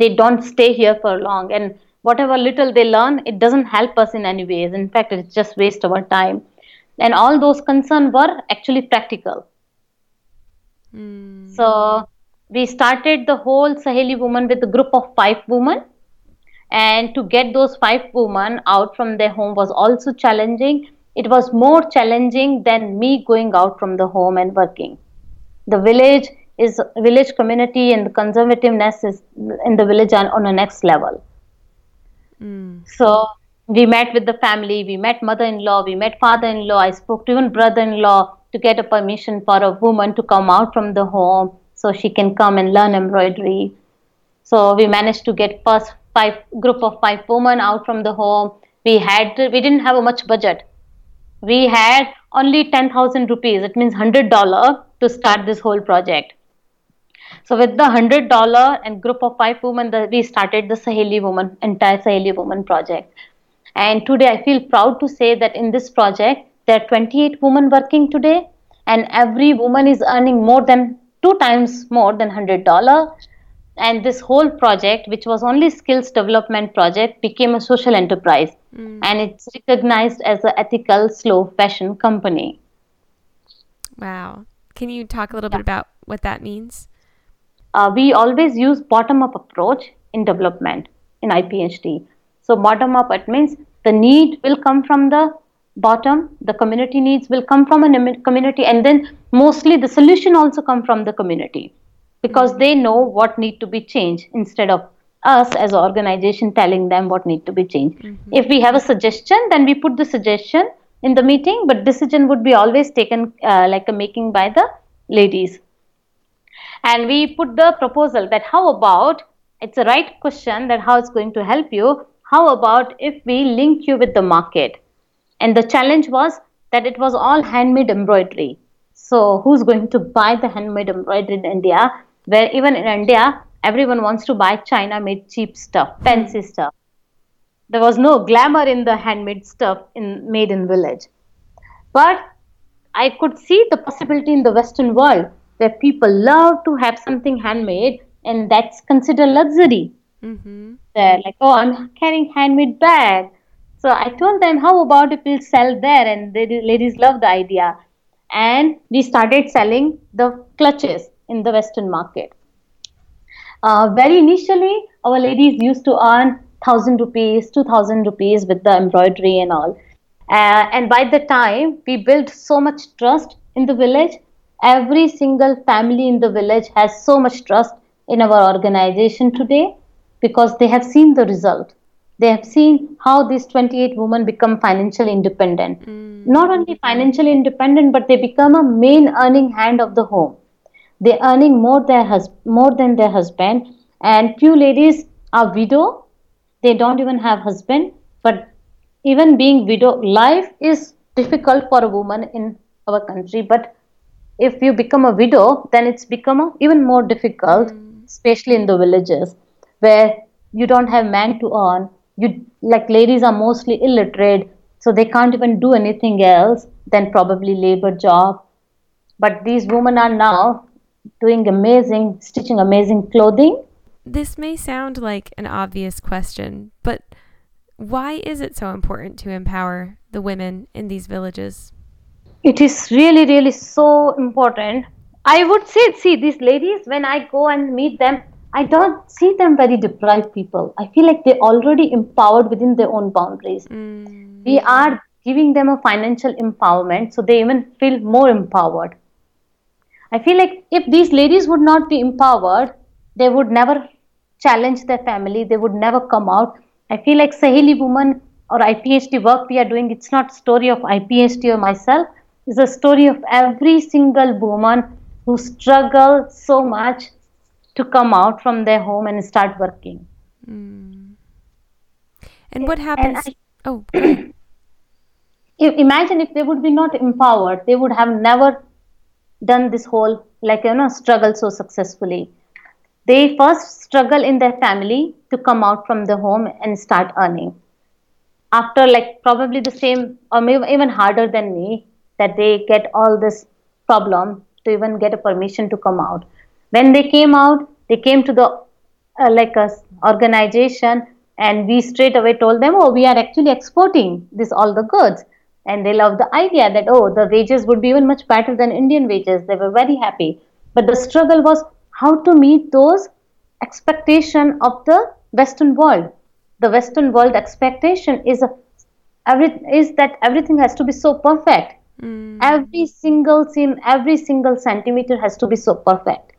They don't stay here for long, and whatever little they learn, it doesn't help us in any ways. In fact, it's just waste of our time. And all those concerns were actually practical. Mm. So we started the whole Saheli woman with a group of five women. And to get those five women out from their home was also challenging. It was more challenging than me going out from the home and working. The village is village community and the conservativeness is in the village on, on a next level. Mm. So we met with the family, we met mother-in-law, we met father-in-law. I spoke to even brother-in-law to get a permission for a woman to come out from the home so she can come and learn embroidery. So we managed to get first five group of five women out from the home. We had we didn't have a much budget. We had only ten thousand rupees. It means hundred dollar to start this whole project. So with the hundred dollar and group of five women, the, we started the Saheli Woman entire Saheli Woman project. And today I feel proud to say that in this project there are 28 women working today, and every woman is earning more than two times more than $100 and this whole project which was only skills development project became a social enterprise mm. and it's recognized as an ethical slow fashion company wow can you talk a little yeah. bit about what that means uh, we always use bottom up approach in development in iphd so bottom up it means the need will come from the bottom the community needs will come from a community and then mostly the solution also come from the community because they know what need to be changed instead of us as an organization telling them what need to be changed. Mm-hmm. if we have a suggestion then we put the suggestion in the meeting but decision would be always taken uh, like a making by the ladies and we put the proposal that how about it's a right question that how it's going to help you how about if we link you with the market and the challenge was that it was all handmade embroidery. So, who's going to buy the handmade embroidery in India? Where even in India, everyone wants to buy China made cheap stuff, fancy hmm. stuff. there was no glamour in the handmade stuff in made in village but i could see the possibility in the western world where people love to have something handmade and that's considered luxury. Mm-hmm. they're like oh i'm carrying handmade bag. So i told them how about if we'll sell there? And the ladies love the idea. And we started selling the clutches in the western market. Uh, very initially our ladies used to earn 1000 rupees 2000 rupees with the embroidery and all. Uh, and by the time we built so much trust in the village every single family in the village has so much trust in our organization today because they have seen the result. They have seen how these 28 women become financially independent. Mm. not only financially independent but they become a main earning hand of the home. They're earning more their hus- more than their husband. And few ladies are widow. They don't even have husband. But even being widow life is difficult for a woman in our country. But if you become a widow then it's become even more difficult mm. especially in the villages where you don't have man to earn you like ladies are mostly illiterate so they can't even do anything else than probably labor job but these women are now doing amazing stitching amazing clothing this may sound like an obvious question but why is it so important to empower the women in these villages? It is really, really so important. I would say, see, these ladies, when I go and meet them, I don't see them very deprived people. I feel like they're already empowered within their own boundaries. Mm. We are giving them a financial empowerment, so they even feel more empowered. I feel like if these ladies would not be empowered, they would never challenge their family, they would never come out I feel like Saheli woman or IPHD work we are doing, it's not story of IPHD or myself. It's a story of every single woman who struggle so much to come out from their home and start working. Mm. And what happens? I, oh, *clears throat* if, imagine if they would be not empowered, they would have never done this whole like you know struggle so successfully they first struggle in their family to come out from the home and start earning. After, like, probably the same or maybe even harder than me, that they get all this problem to even get a permission to come out. When they came out, they came to the uh, like a organization and we straight away told them oh we are actually exporting this all the goods. And they loved the idea that oh the wages would be even much better than indian wages. They were very happy. But the struggle was how to meet those expectation of the western world. The western world expectation is every is that everything has to be so perfect mm. every single seam, every single centimeter has to be so perfect.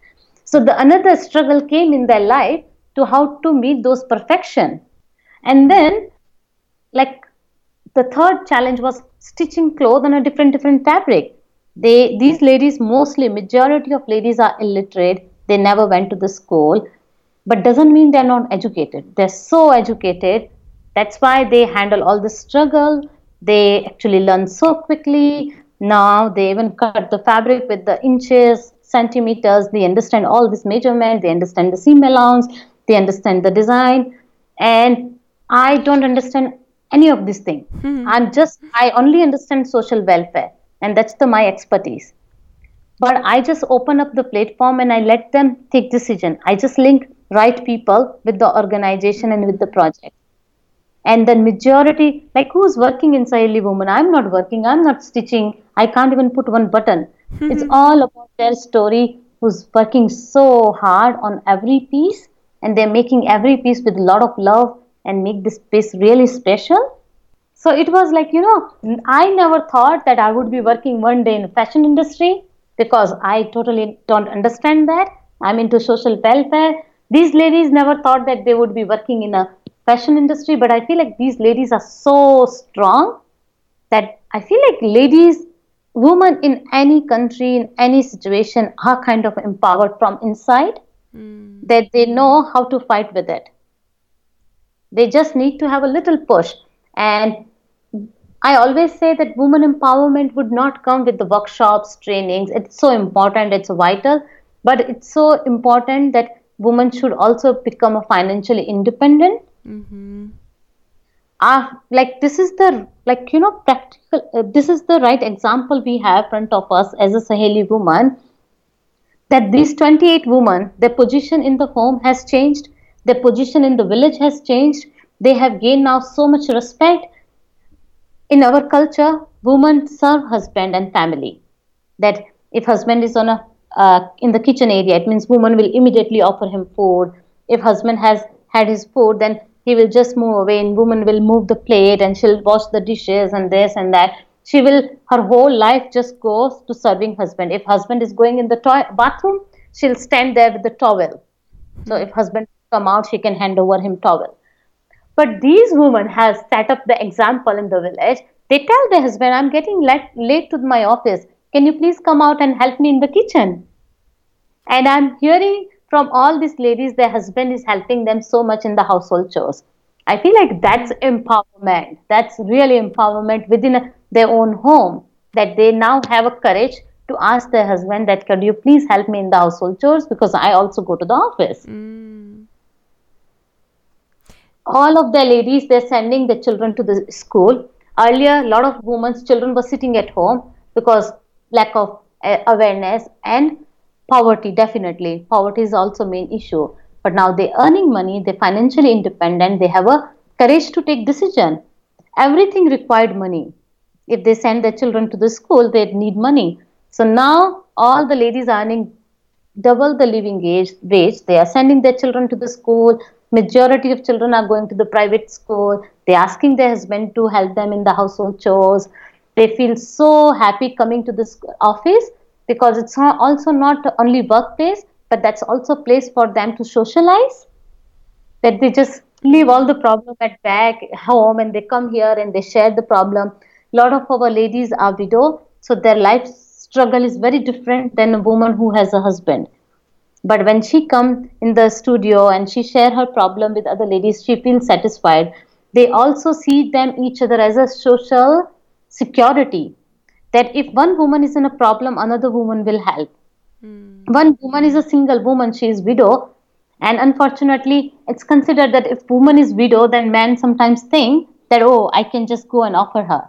So the another struggle came in their life to how to meet those perfection. And then like the third challenge was stitching clothes on a different different fabric. They these ladies mostly majority of ladies are illiterate. They never went to the school. But doesn't mean they're not educated. They're so educated. That's why they handle all the struggle they actually learn so quickly. Now they even cut the fabric with the inches centimeters. They understand all this measurement. They understand the seam allowance. They understand the design. And i don't understand any of these things mm-hmm. i'm just i only understand social welfare and that's the my expertise. But i just open up the platform and i let them take decision. I just link right people with the organization and with the project and the majority like who's working in Saheli woman i'm not working i'm not stitching i can't even put one button mm-hmm. *laughs* it's all about their story who's working so hard on every piece and they're making every piece with a lot of love and make this piece really special so it was like you know i never thought that i would be working one day in the fashion industry because I totally don't understand that. I'm into social welfare. These ladies never thought that they would be working in a fashion industry, but I feel like these ladies are so strong that I feel like ladies, women in any country, in any situation, are kind of empowered from inside, mm. that they know how to fight with it. They just need to have a little push. And I always say that women empowerment would not come with the workshops, trainings. It's so important, it's vital, but it's so important that women should also become financially independent. Mm-hmm. uh, like this is the like you know practical uh, this is the right example we have front of us as a saheli woman that these 28 women their position in the home has changed their position in the village has changed they have gained now so much respect in our culture women serve husband and family that if husband is on a uh, in the kitchen area it means woman will immediately offer him food if husband has had his food then he will just move away and woman will move the plate and she'll wash the dishes and this and that. She will her whole life just goes to serving husband. If husband is going in the to- bathroom she'll stand there with the towel. So if husband come out she can hand over him towel. But these women have set up the example in the village. They tell their husband i'm getting late, late to my office. Can you please come out and help me in the kitchen? And i'm hearing from all these ladies their husband is helping them so much in the household chores. I feel like that's empowerment. That's really empowerment within their own home that they now have a courage to ask their husband that could you please help me in the household chores? Because i also go to the office. Mm. all of the ladies they're sending their children to the school. Earlier a lot of women's children were sitting at home because lack of uh, awareness and poverty definitely. Poverty is also main issue. But now they're earning money they're financially independent they have a courage to take decision. Everything required money. If they send their children to the school they need money. So now all the ladies earning double the living age wage they are sending their children to the school. Majority of children are going to the private school. They're asking their husband to help them in the household chores. They feel so happy coming to this office because it's also not only workplace but that's also a place for them to socialize that they just leave all the problem at back home and they come here and they share the problem. A lot of our ladies are widow so their life struggle is very different than a woman who has a husband. But when she come in the studio and she share her problem with other ladies she feels satisfied. They also see them each other as a social security that if one woman is in a problem another woman will help Mm. one woman is a single woman she is widow and unfortunately it's considered that if woman is widow then men sometimes think that oh i can just go and offer her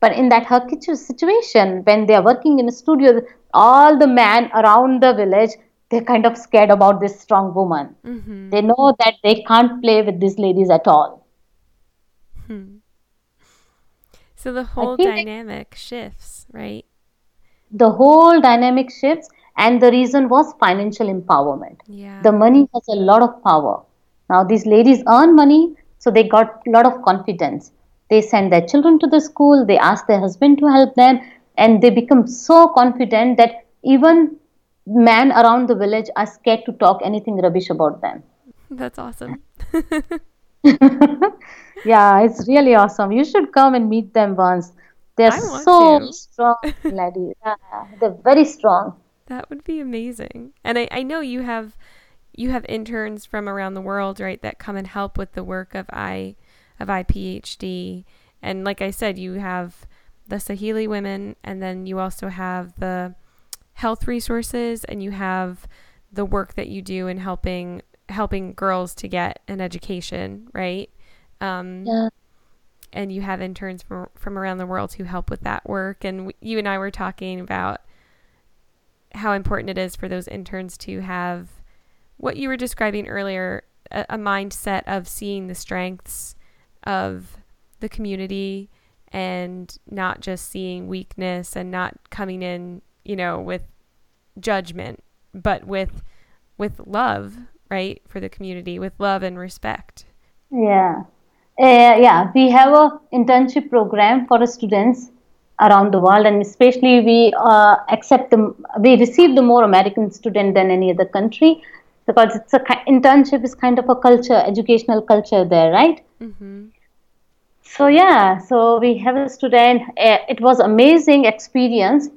but in that her kitchen situation when they are working in a studio all the men around the village they're kind of scared about this strong woman Mhm. they know that they can't play with these ladies at all Hmm. So the whole dynamic shifts, right? the whole dynamic shifts and the reason was financial empowerment Yeah. the money has a lot of power now these ladies earn money so they got a lot of confidence they send their children to the school they ask their husband to help them and they become so confident that even men around the village are scared to talk anything rubbish about them That's awesome. *laughs* *laughs* yeah it's really awesome you should come and meet them once they're so to. strong *laughs* ladies yeah, they're very strong That would be amazing. And I, I know you have you have interns from around the world, right, that come and help with the work of I of IPHD. And like I said, you have the Saheli women and then you also have the health resources and you have the work that you do in helping helping girls to get an education, right? Um, yeah and you have interns from from around the world who help with that work. And you and I were talking about how important it is for those interns to have what you were describing earlier a, a mindset of seeing the strengths of the community and not just seeing weakness and not coming in, you know, with judgment, but with with love, right, for the community, with love and respect. Yeah. Uh, yeah, we have a internship program for students around the world, and especially we uh, accept the we receive the more American student than any other country because it's a internship is kind of a culture, educational culture there, right? Mm-hmm. So yeah, so we have a student. Uh, it was amazing experience.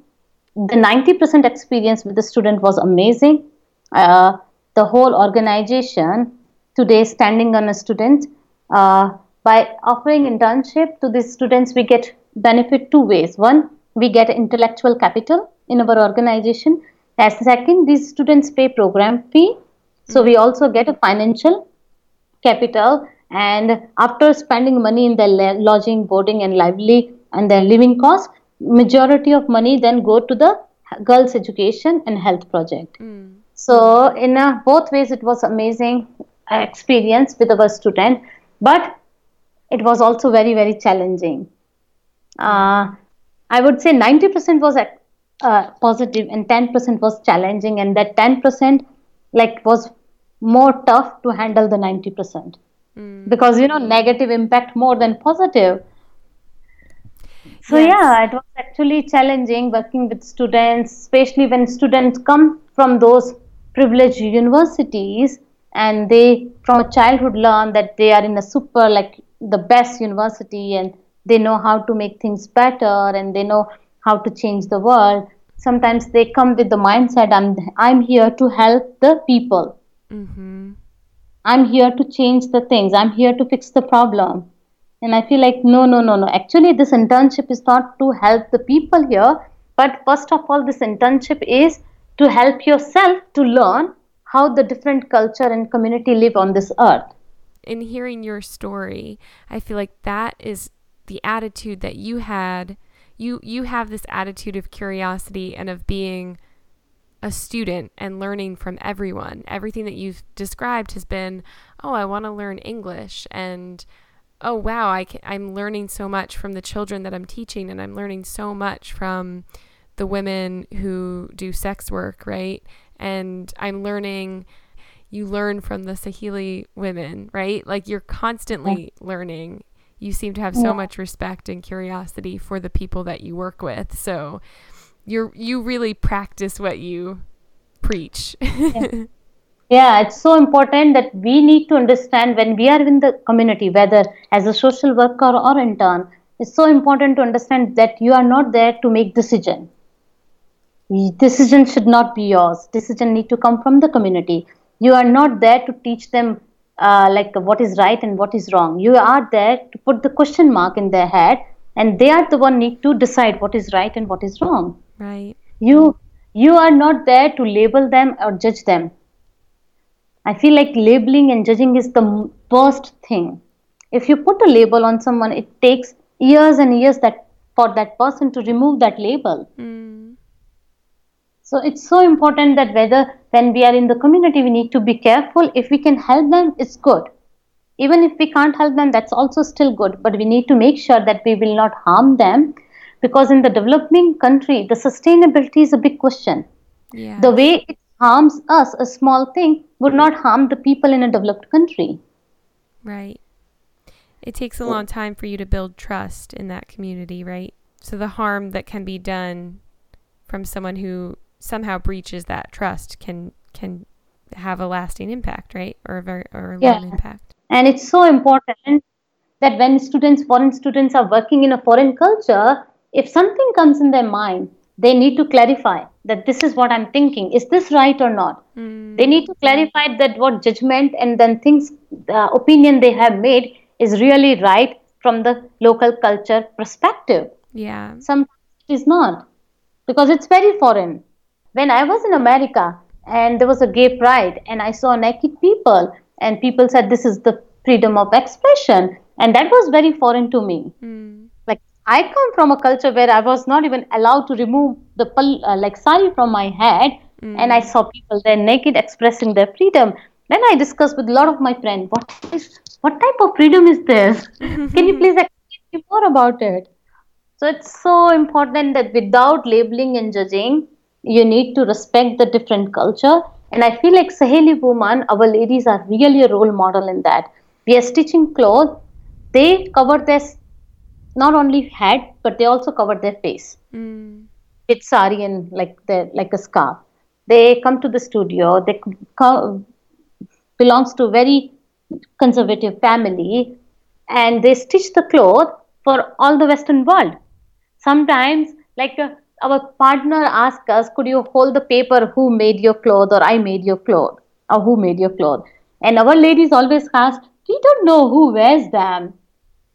The ninety percent experience with the student was amazing. Uh, the whole organization today standing on a student. Uh, by offering internship to these students, we get benefit two ways. One, we get intellectual capital in our organization. As second, these students pay program fee, so we also get a financial capital and after spending money in their lodging boarding and lively and their living costs majority of money then go to the girls education and health project mm. so in uh, both ways it was amazing experience with our student but it was also very very challenging uh, i would say 90% was uh, positive and 10% was challenging and that 10% like was more tough to handle the 90% mm. because you know negative impact more than positive so yes. yeah it was actually challenging working with students especially when students come from those privileged universities and they from childhood learn that they are in a super like the best university and they know how to make things better and they know how to change the world. Sometimes they come with the mindset i'm i'm here to help the people. Mm-hmm. i'm here to change the things. I'm here to fix the problem. And i feel like no no no no. Actually this internship is not to help the people here but first of all this internship is to help yourself to learn how the different culture and community live on this earth in hearing your story i feel like that is the attitude that you had you you have this attitude of curiosity and of being a student and learning from everyone. Everything that you've described has been, oh, I want to learn English and oh wow, I can, I'm learning so much from the children that I'm teaching and I'm learning so much from the women who do sex work, right? And I'm learning you learn from the Swahili women, right? Like you're constantly yeah. learning you seem to have so yeah. much respect and curiosity for the people that you work with. So you're you really practice what you preach. yeah. *laughs* yeah, it's so important that we need to understand when we are in the community, whether as a social worker or intern, it's so important to understand that you are not there to make decision. Decision should not be yours. Decision need to come from the community. You are not there to teach them uh, like what is right and what is wrong. You are there to put the question mark in their head and they are the one need to decide what is right and what is wrong. Right. You you are not there to label them or judge them. I feel like labeling and judging is the worst thing. If you put a label on someone it takes years and years that for that person to remove that label. Mm. So it's so important that whether when we are in the community, we need to be careful. If we can help them, it's good. Even if we can't help them, that's also still good. But we need to make sure that we will not harm them because in the developing country, the sustainability is a big question. Yes. The way it harms us, a small thing, would not harm the people in a developed country. Right. It takes a long time for you to build trust in that community, right? So the harm that can be done from someone who somehow breaches that trust can can have a lasting impact, right? Or a very or a yeah. long impact. And it's so important that when students, foreign students, are working in a foreign culture, if something comes in their mind, they need to clarify that this is what I'm thinking. Is this right or not? Mm. They need to clarify that what judgment and then things, the opinion they have made is really right from the local culture perspective. Yeah. Sometimes it is not because it's very foreign when I was in America and there was a gay pride and I saw naked people and people said this is the freedom of expression and that was very foreign to me. Mm. Like I come from a culture where I was not even allowed to remove the uh, like sari from my head mm. and I saw people there naked expressing their freedom. Then I discussed with a lot of my friends what is what type of freedom is this? *laughs* Can you please explain me more about it? So it's so important that without labeling and judging, you need to respect the different culture. And i feel like saheli women our ladies are really a role model in that. We are stitching clothes. They cover their not only head but they also cover their face. Mm. with sari and like the like a scarf. They come to the studio. They come, belongs to very conservative family. And they stitch the cloth for all the western world. Sometimes like uh, our partner asks us, could you hold the paper who made your clothes or I made your clothes or who made your clothes? And our ladies always ask, we don't know who wears them.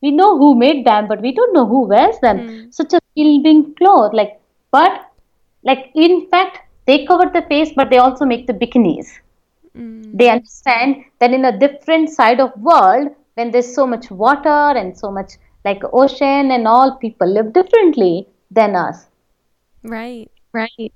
We know who made them, but we don't know who wears them. Mm. Such a filming cloth. Like, but like in fact, they cover the face, but they also make the bikinis. Mm. They understand that in a different side of world, when there's so much water and so much like ocean and all people live differently than us right. Right.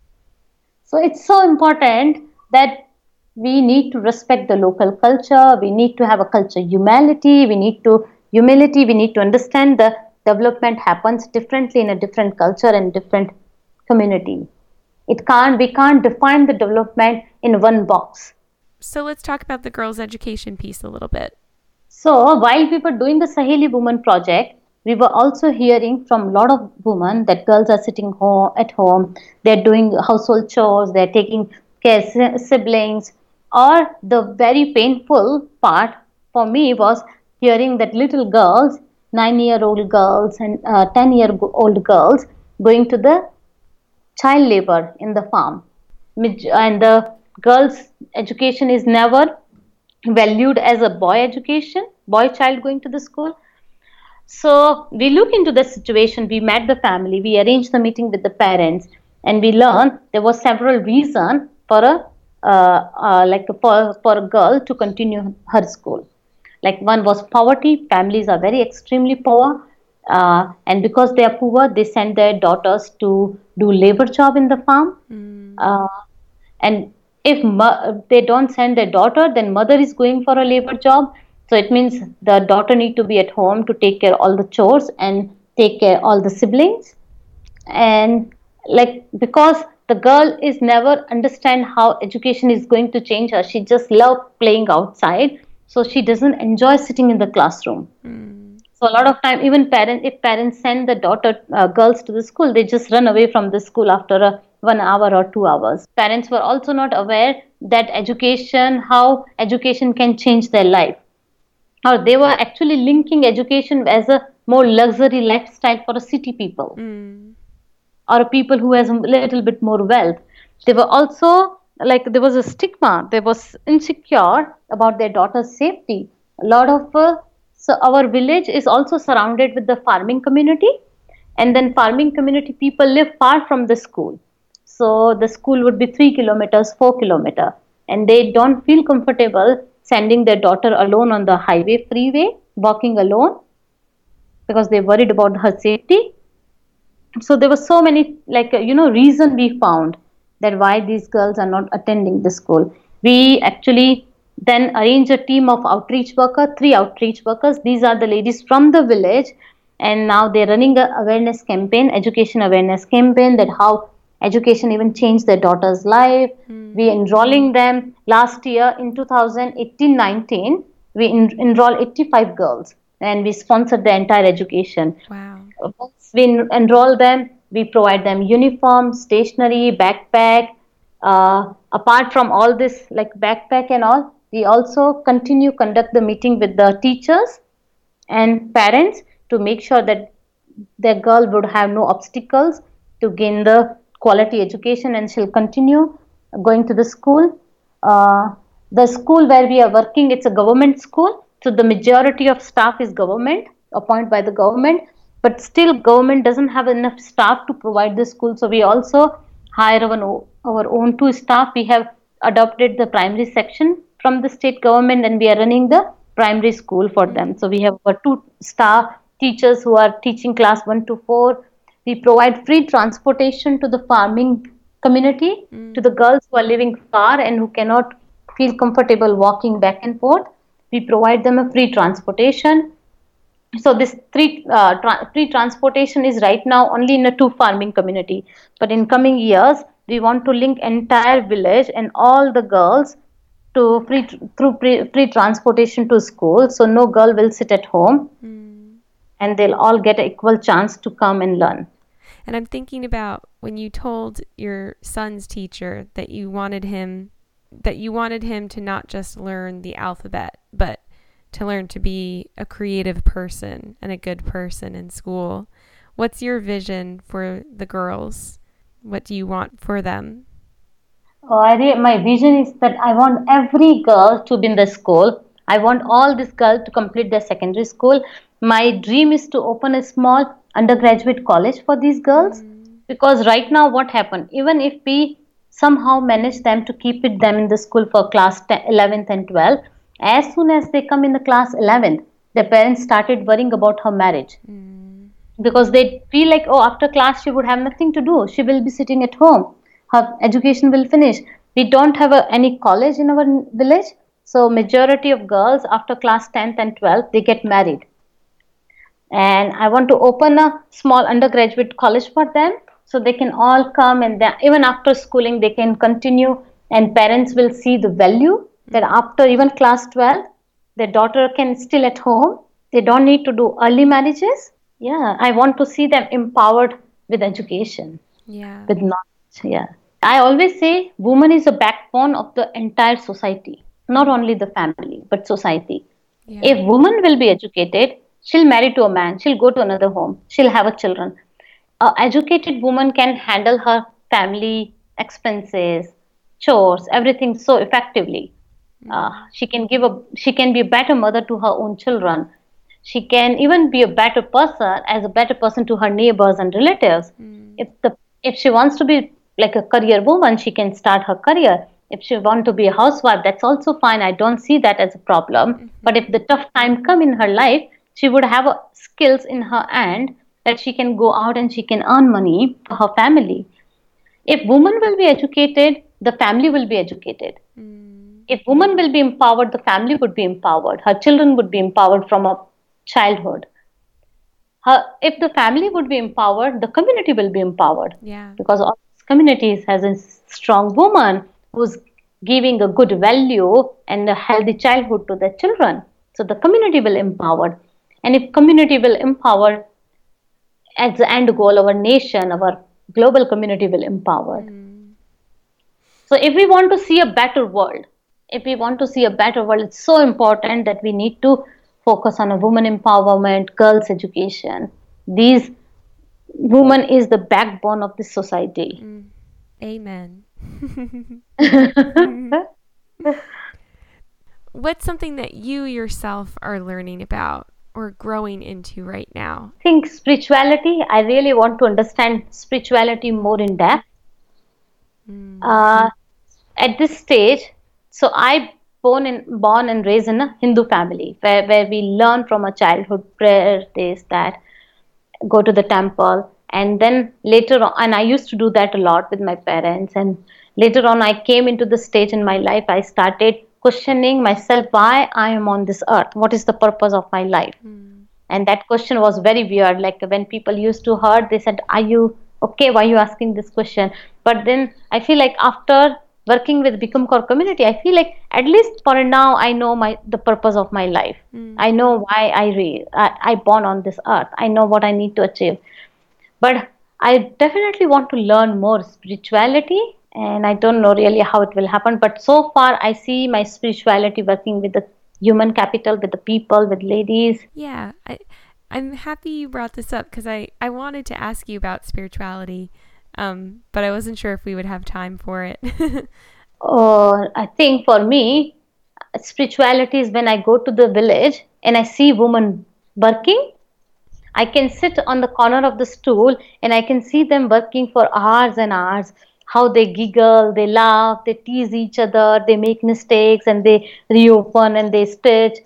So it's so important that we need to respect the local culture. We need to have a culture humility. We need to humility we need to understand the development happens differently in a different culture and different community. It can't we can't define the development in one box. So let's talk about the girls education piece a little bit. So while we were doing the saheli women project we were also hearing from a lot of women that girls are sitting home at home they're doing household chores they're taking care siblings. Or the very painful part for me was hearing that little girls 9 year old girls and uh, 10 year old girls going to the child labor in the farm. And the girls education is never valued as a boy education boy child going to the school so we look into the situation we met the family we arranged the meeting with the parents and we learned there was several reasons for a uh, uh, like for, for a girl to continue her school like one was poverty families are very extremely poor uh, and because they are poor they send their daughters to do labor job in the farm mm. uh, and if mo- they don't send their daughter then mother is going for a labor job so it means the daughter need to be at home to take care all the chores and take care all the siblings. And like because the girl is never understand how education is going to change her. She just love playing outside. So she doesn't enjoy sitting in the classroom. Mm. so a lot of time even parents if parents send the daughter uh, girls to the school they just run away from the school after a one hour or two hours. Parents were also not aware that education how education can change their life or they were actually linking education as a more luxury lifestyle for a city people. Mm. or people who has a little bit more wealth. They were also like there was a stigma. There was insecure about their daughter's safety. A lot of uh, so our village is also surrounded with the farming community. And then farming community people live far from the school. So the school would be 3 kilometers 4 kilometer. And they don't feel comfortable sending their daughter alone on the highway freeway walking alone because they worried about her safety so there were so many like uh, you know reason we found that why these girls are not attending the school. We actually then arrange a team of outreach worker, three outreach workers. These are the ladies from the village, and now they're running a awareness campaign, education awareness campaign that how education even changed their daughter's life. Mm. We enrolling them last year in 2018-19. We en- enroll 85 girls and we sponsored the entire education. Wow. we enroll them, we provide them uniform stationery backpack uh, apart from all this like backpack and all we also continue conduct the meeting with the teachers and parents to make sure that their girl would have no obstacles to gain the quality education and she'll continue going to the school. Uh, the school where we are working it's a government school. So the majority of staff is government appointed by the government. But still government doesn't have enough staff to provide the school. So we also hire our, our own two staff. We have adopted the primary section from the state government and we are running the primary school for them. So we have our two staff teachers who are teaching class 1 to 4 we provide free transportation to the farming community mm. to the girls who are living far and who cannot feel comfortable walking back and forth. We provide them a free transportation. So this three uh, tra- free transportation is right now only in a two farming community. But in coming years we want to link entire village and all the girls to free through free, free transportation to school. So no girl will sit at home mm. and they'll all get an equal chance to come and learn and i'm thinking about when you told your son's teacher that you wanted him that you wanted him to not just learn the alphabet but to learn to be a creative person and a good person in school. What's your vision for the girls? What do you want for them? Oh, I my vision is that I want every girl to be in the school. I want all these girls to complete their secondary school. My dream is to open a small undergraduate college for these girls? Because right now what happened even if we somehow manage them to keep it them in the school for class 10, 11th and 12th as soon as they come in the class 11th the parents started worrying about her marriage. Mm. because they feel like oh after class she would have nothing to do. She will be sitting at home. Her education will finish. We don't have a, any college in our village. So majority of girls after class 10th and 12th they get married and i want to open a small undergraduate college for them so they can all come and even after schooling they can continue and parents will see the value that after even class 12 their daughter can still at home. They don't need to do early marriages. Yeah i want to see them empowered with education yeah. with knowledge. Yeah. I always say woman is the backbone of the entire society not only the family but society. Yeah. if woman will be educated she'll marry to a man. She'll go to another home. She'll have a children. A educated woman can handle her family expenses chores everything so effectively. Uh, she can give a she can be a better mother to her own children. She can even be a better person as a better person to her neighbors and relatives. Mm. if the if she wants to be like a career woman she can start her career. If she want to be a housewife that's also fine. I don't see that as a problem. Mm-hmm. but if the tough time come in her life she would have a, skills in her hand that she can go out and she can earn money for her family if woman will be educated the family will be educated mm if woman will be empowered, the family would be empowered. Her children would be empowered from a childhood. Her, if the family would be empowered, the community will be empowered. Yeah. Because all communities has a strong woman who's giving a good value and a healthy childhood to their children. So the community will empowered. And if community will empower, as the end goal, our nation, our global community will empower. Mm. So if we want to see a better world, if we want to see a better world, it's so important that we need to focus on a woman empowerment, girls' education. These women is the backbone of this society. Mm. Amen. *laughs* *laughs* What's something that you yourself are learning about or growing into right now? I think spirituality. I really want to understand spirituality more in depth. Mm. Uh, at this stage, so I born in born and raised in a Hindu family where, where we learn from a childhood prayer this that go to the temple and then later on and I used to do that a lot with my parents and later on I came into the stage in my life I started questioning myself why I am on this earth what is the purpose of my life mm. and that question was very weird like when people used to hear they said are you okay why are you asking this question but then I feel like after working with Bikram Kaur community, I feel like at least for now I know my the purpose of my life. Mm. I know why I re I, I born on this earth. I know what I need to achieve. But I definitely want to learn more spirituality and I don't know really how it will happen. But so far I see my spirituality working with the human capital, with the people, with ladies. Yeah. I I'm happy you brought this up because I, I wanted to ask you about spirituality um, but I wasn't sure if we would have time for it. *laughs* oh, I think for me, spirituality is when I go to the village and I see women working. I can sit on the corner of the stool and I can see them working for hours and hours. How they giggle, they laugh, they tease each other, they make mistakes and they reopen and they stitch.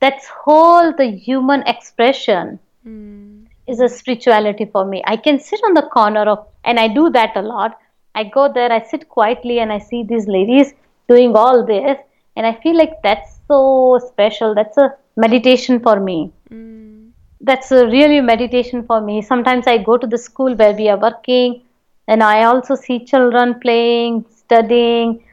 That's whole the human expression. Mm is a spirituality for me. I can sit on the corner of, and I do that a lot. I go there, I sit quietly, and I see these ladies doing all this, and I feel like that's so special. That's a meditation for me. Mm. That's a really meditation for me. Sometimes I go to the school where we are working, and I also see children playing, studying,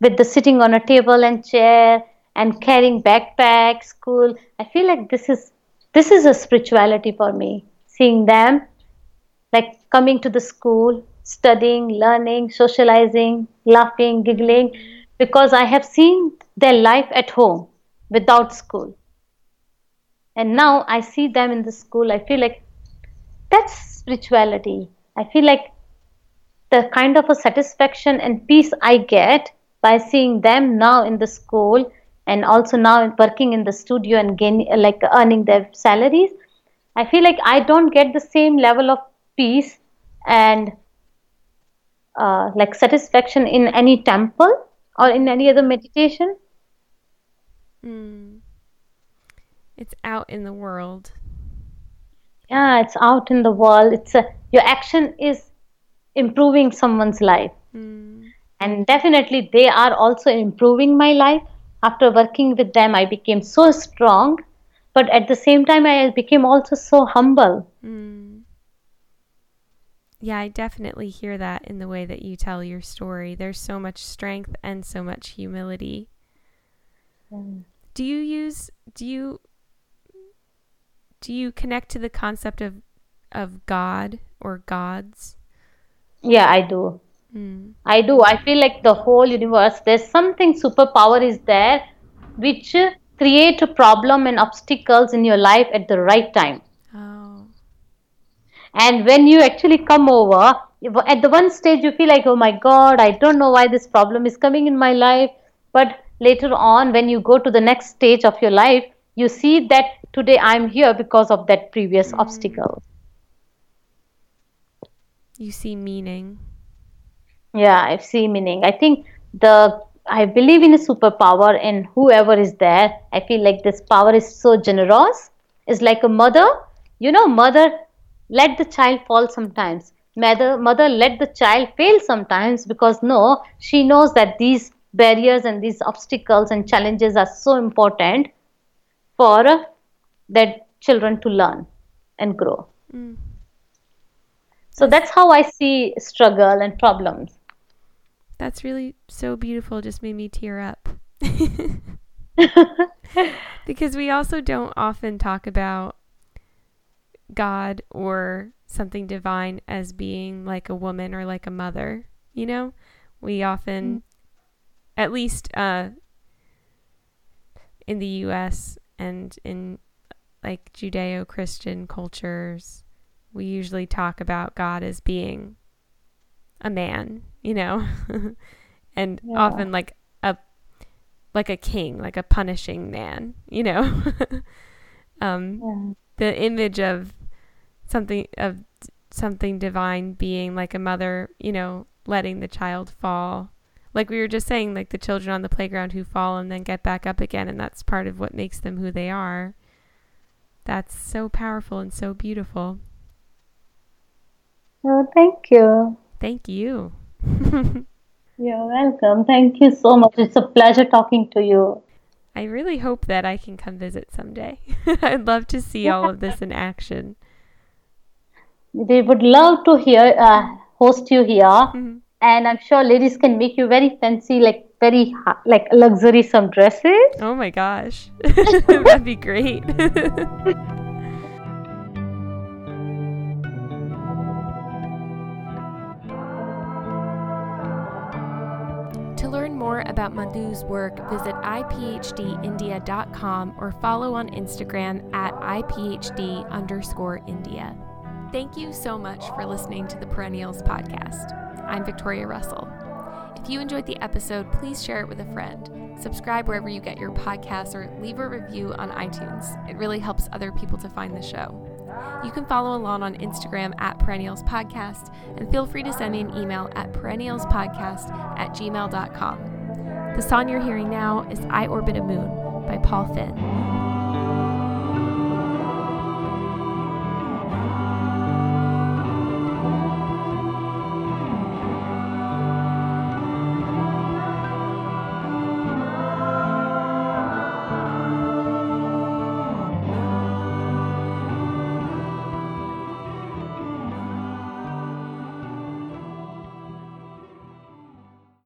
with the sitting on a table and chair and carrying backpack school. I feel like this is this is a spirituality for me seeing them like coming to the school studying learning socializing laughing giggling because i have seen their life at home without school and now i see them in the school i feel like that's spirituality i feel like the kind of a satisfaction and peace i get by seeing them now in the school and also now working in the studio and gaining like earning their salaries i feel like i don't get the same level of peace and uh, like satisfaction in any temple or in any other meditation mm. It's out in the world. Yeah, it's out in the world. It's a, your action is improving someone's life. Mm. And definitely, they are also improving my life. After working with them, I became so strong, but at the same time, I became also so humble. Mm. Yeah, I definitely hear that in the way that you tell your story. There's so much strength and so much humility. Mm. Do you use do you do you connect to the concept of of God or gods? Yeah, I do. Mm. I do. I feel like the whole universe, there's something superpower is there which uh, create a problem and obstacles in your life at the right time. Oh. And when you actually come over, at the one stage you feel like, oh my God, I don't know why this problem is coming in my life. But later on, when you go to the next stage of your life, you see that today I'm here because of that previous obstacle. You see meaning. Yeah, I see meaning. I think the I believe in a superpower and whoever is there, I feel like this power is so generous. It's like a mother, you know, mother let the child fall sometimes. Mother mother let the child fail sometimes because no, she knows that these barriers and these obstacles and challenges are so important for that children to learn and grow. Mm. So that's how I see struggle and problems. That's really so beautiful. Just made me tear up. *laughs* *laughs* because we also don't often talk about God or something divine as being like a woman or like a mother, you know? We often at least uh in the US and in like Judeo-Christian cultures, we usually talk about God as being a man, you know, *laughs* and Yeah. often like a like a king, like a punishing man, you know. *laughs* um, Yeah. the image of something of something divine being like a mother, you know, letting the child fall. Like we were just saying, like the children on the playground who fall and then get back up again, and that's part of what makes them who they are. That's so powerful and so beautiful. Oh, thank you. Thank you. *laughs* You're welcome. Thank you so much. It's a pleasure talking to you. I really hope that I can come visit someday. *laughs* I'd love to see all of this in action. They would love to hear uh, host you here, Mhm. and I'm sure ladies can make you very fancy, like very like luxury some dresses. Oh my gosh. *laughs* That'd be great. More about Madhu's work, visit iphdindia.com or follow on Instagram at iphd underscore India. Thank you so much for listening to the Perennials podcast. I'm Victoria Russell. If you enjoyed the episode, please share it with a friend. Subscribe wherever you get your podcasts or leave a review on iTunes. It really helps other people to find the show. You can follow along on Instagram at Perennials Podcast and feel free to send me an email at perennialspodcast at gmail.com. The song you're hearing now is I Orbit a Moon by Paul Finn.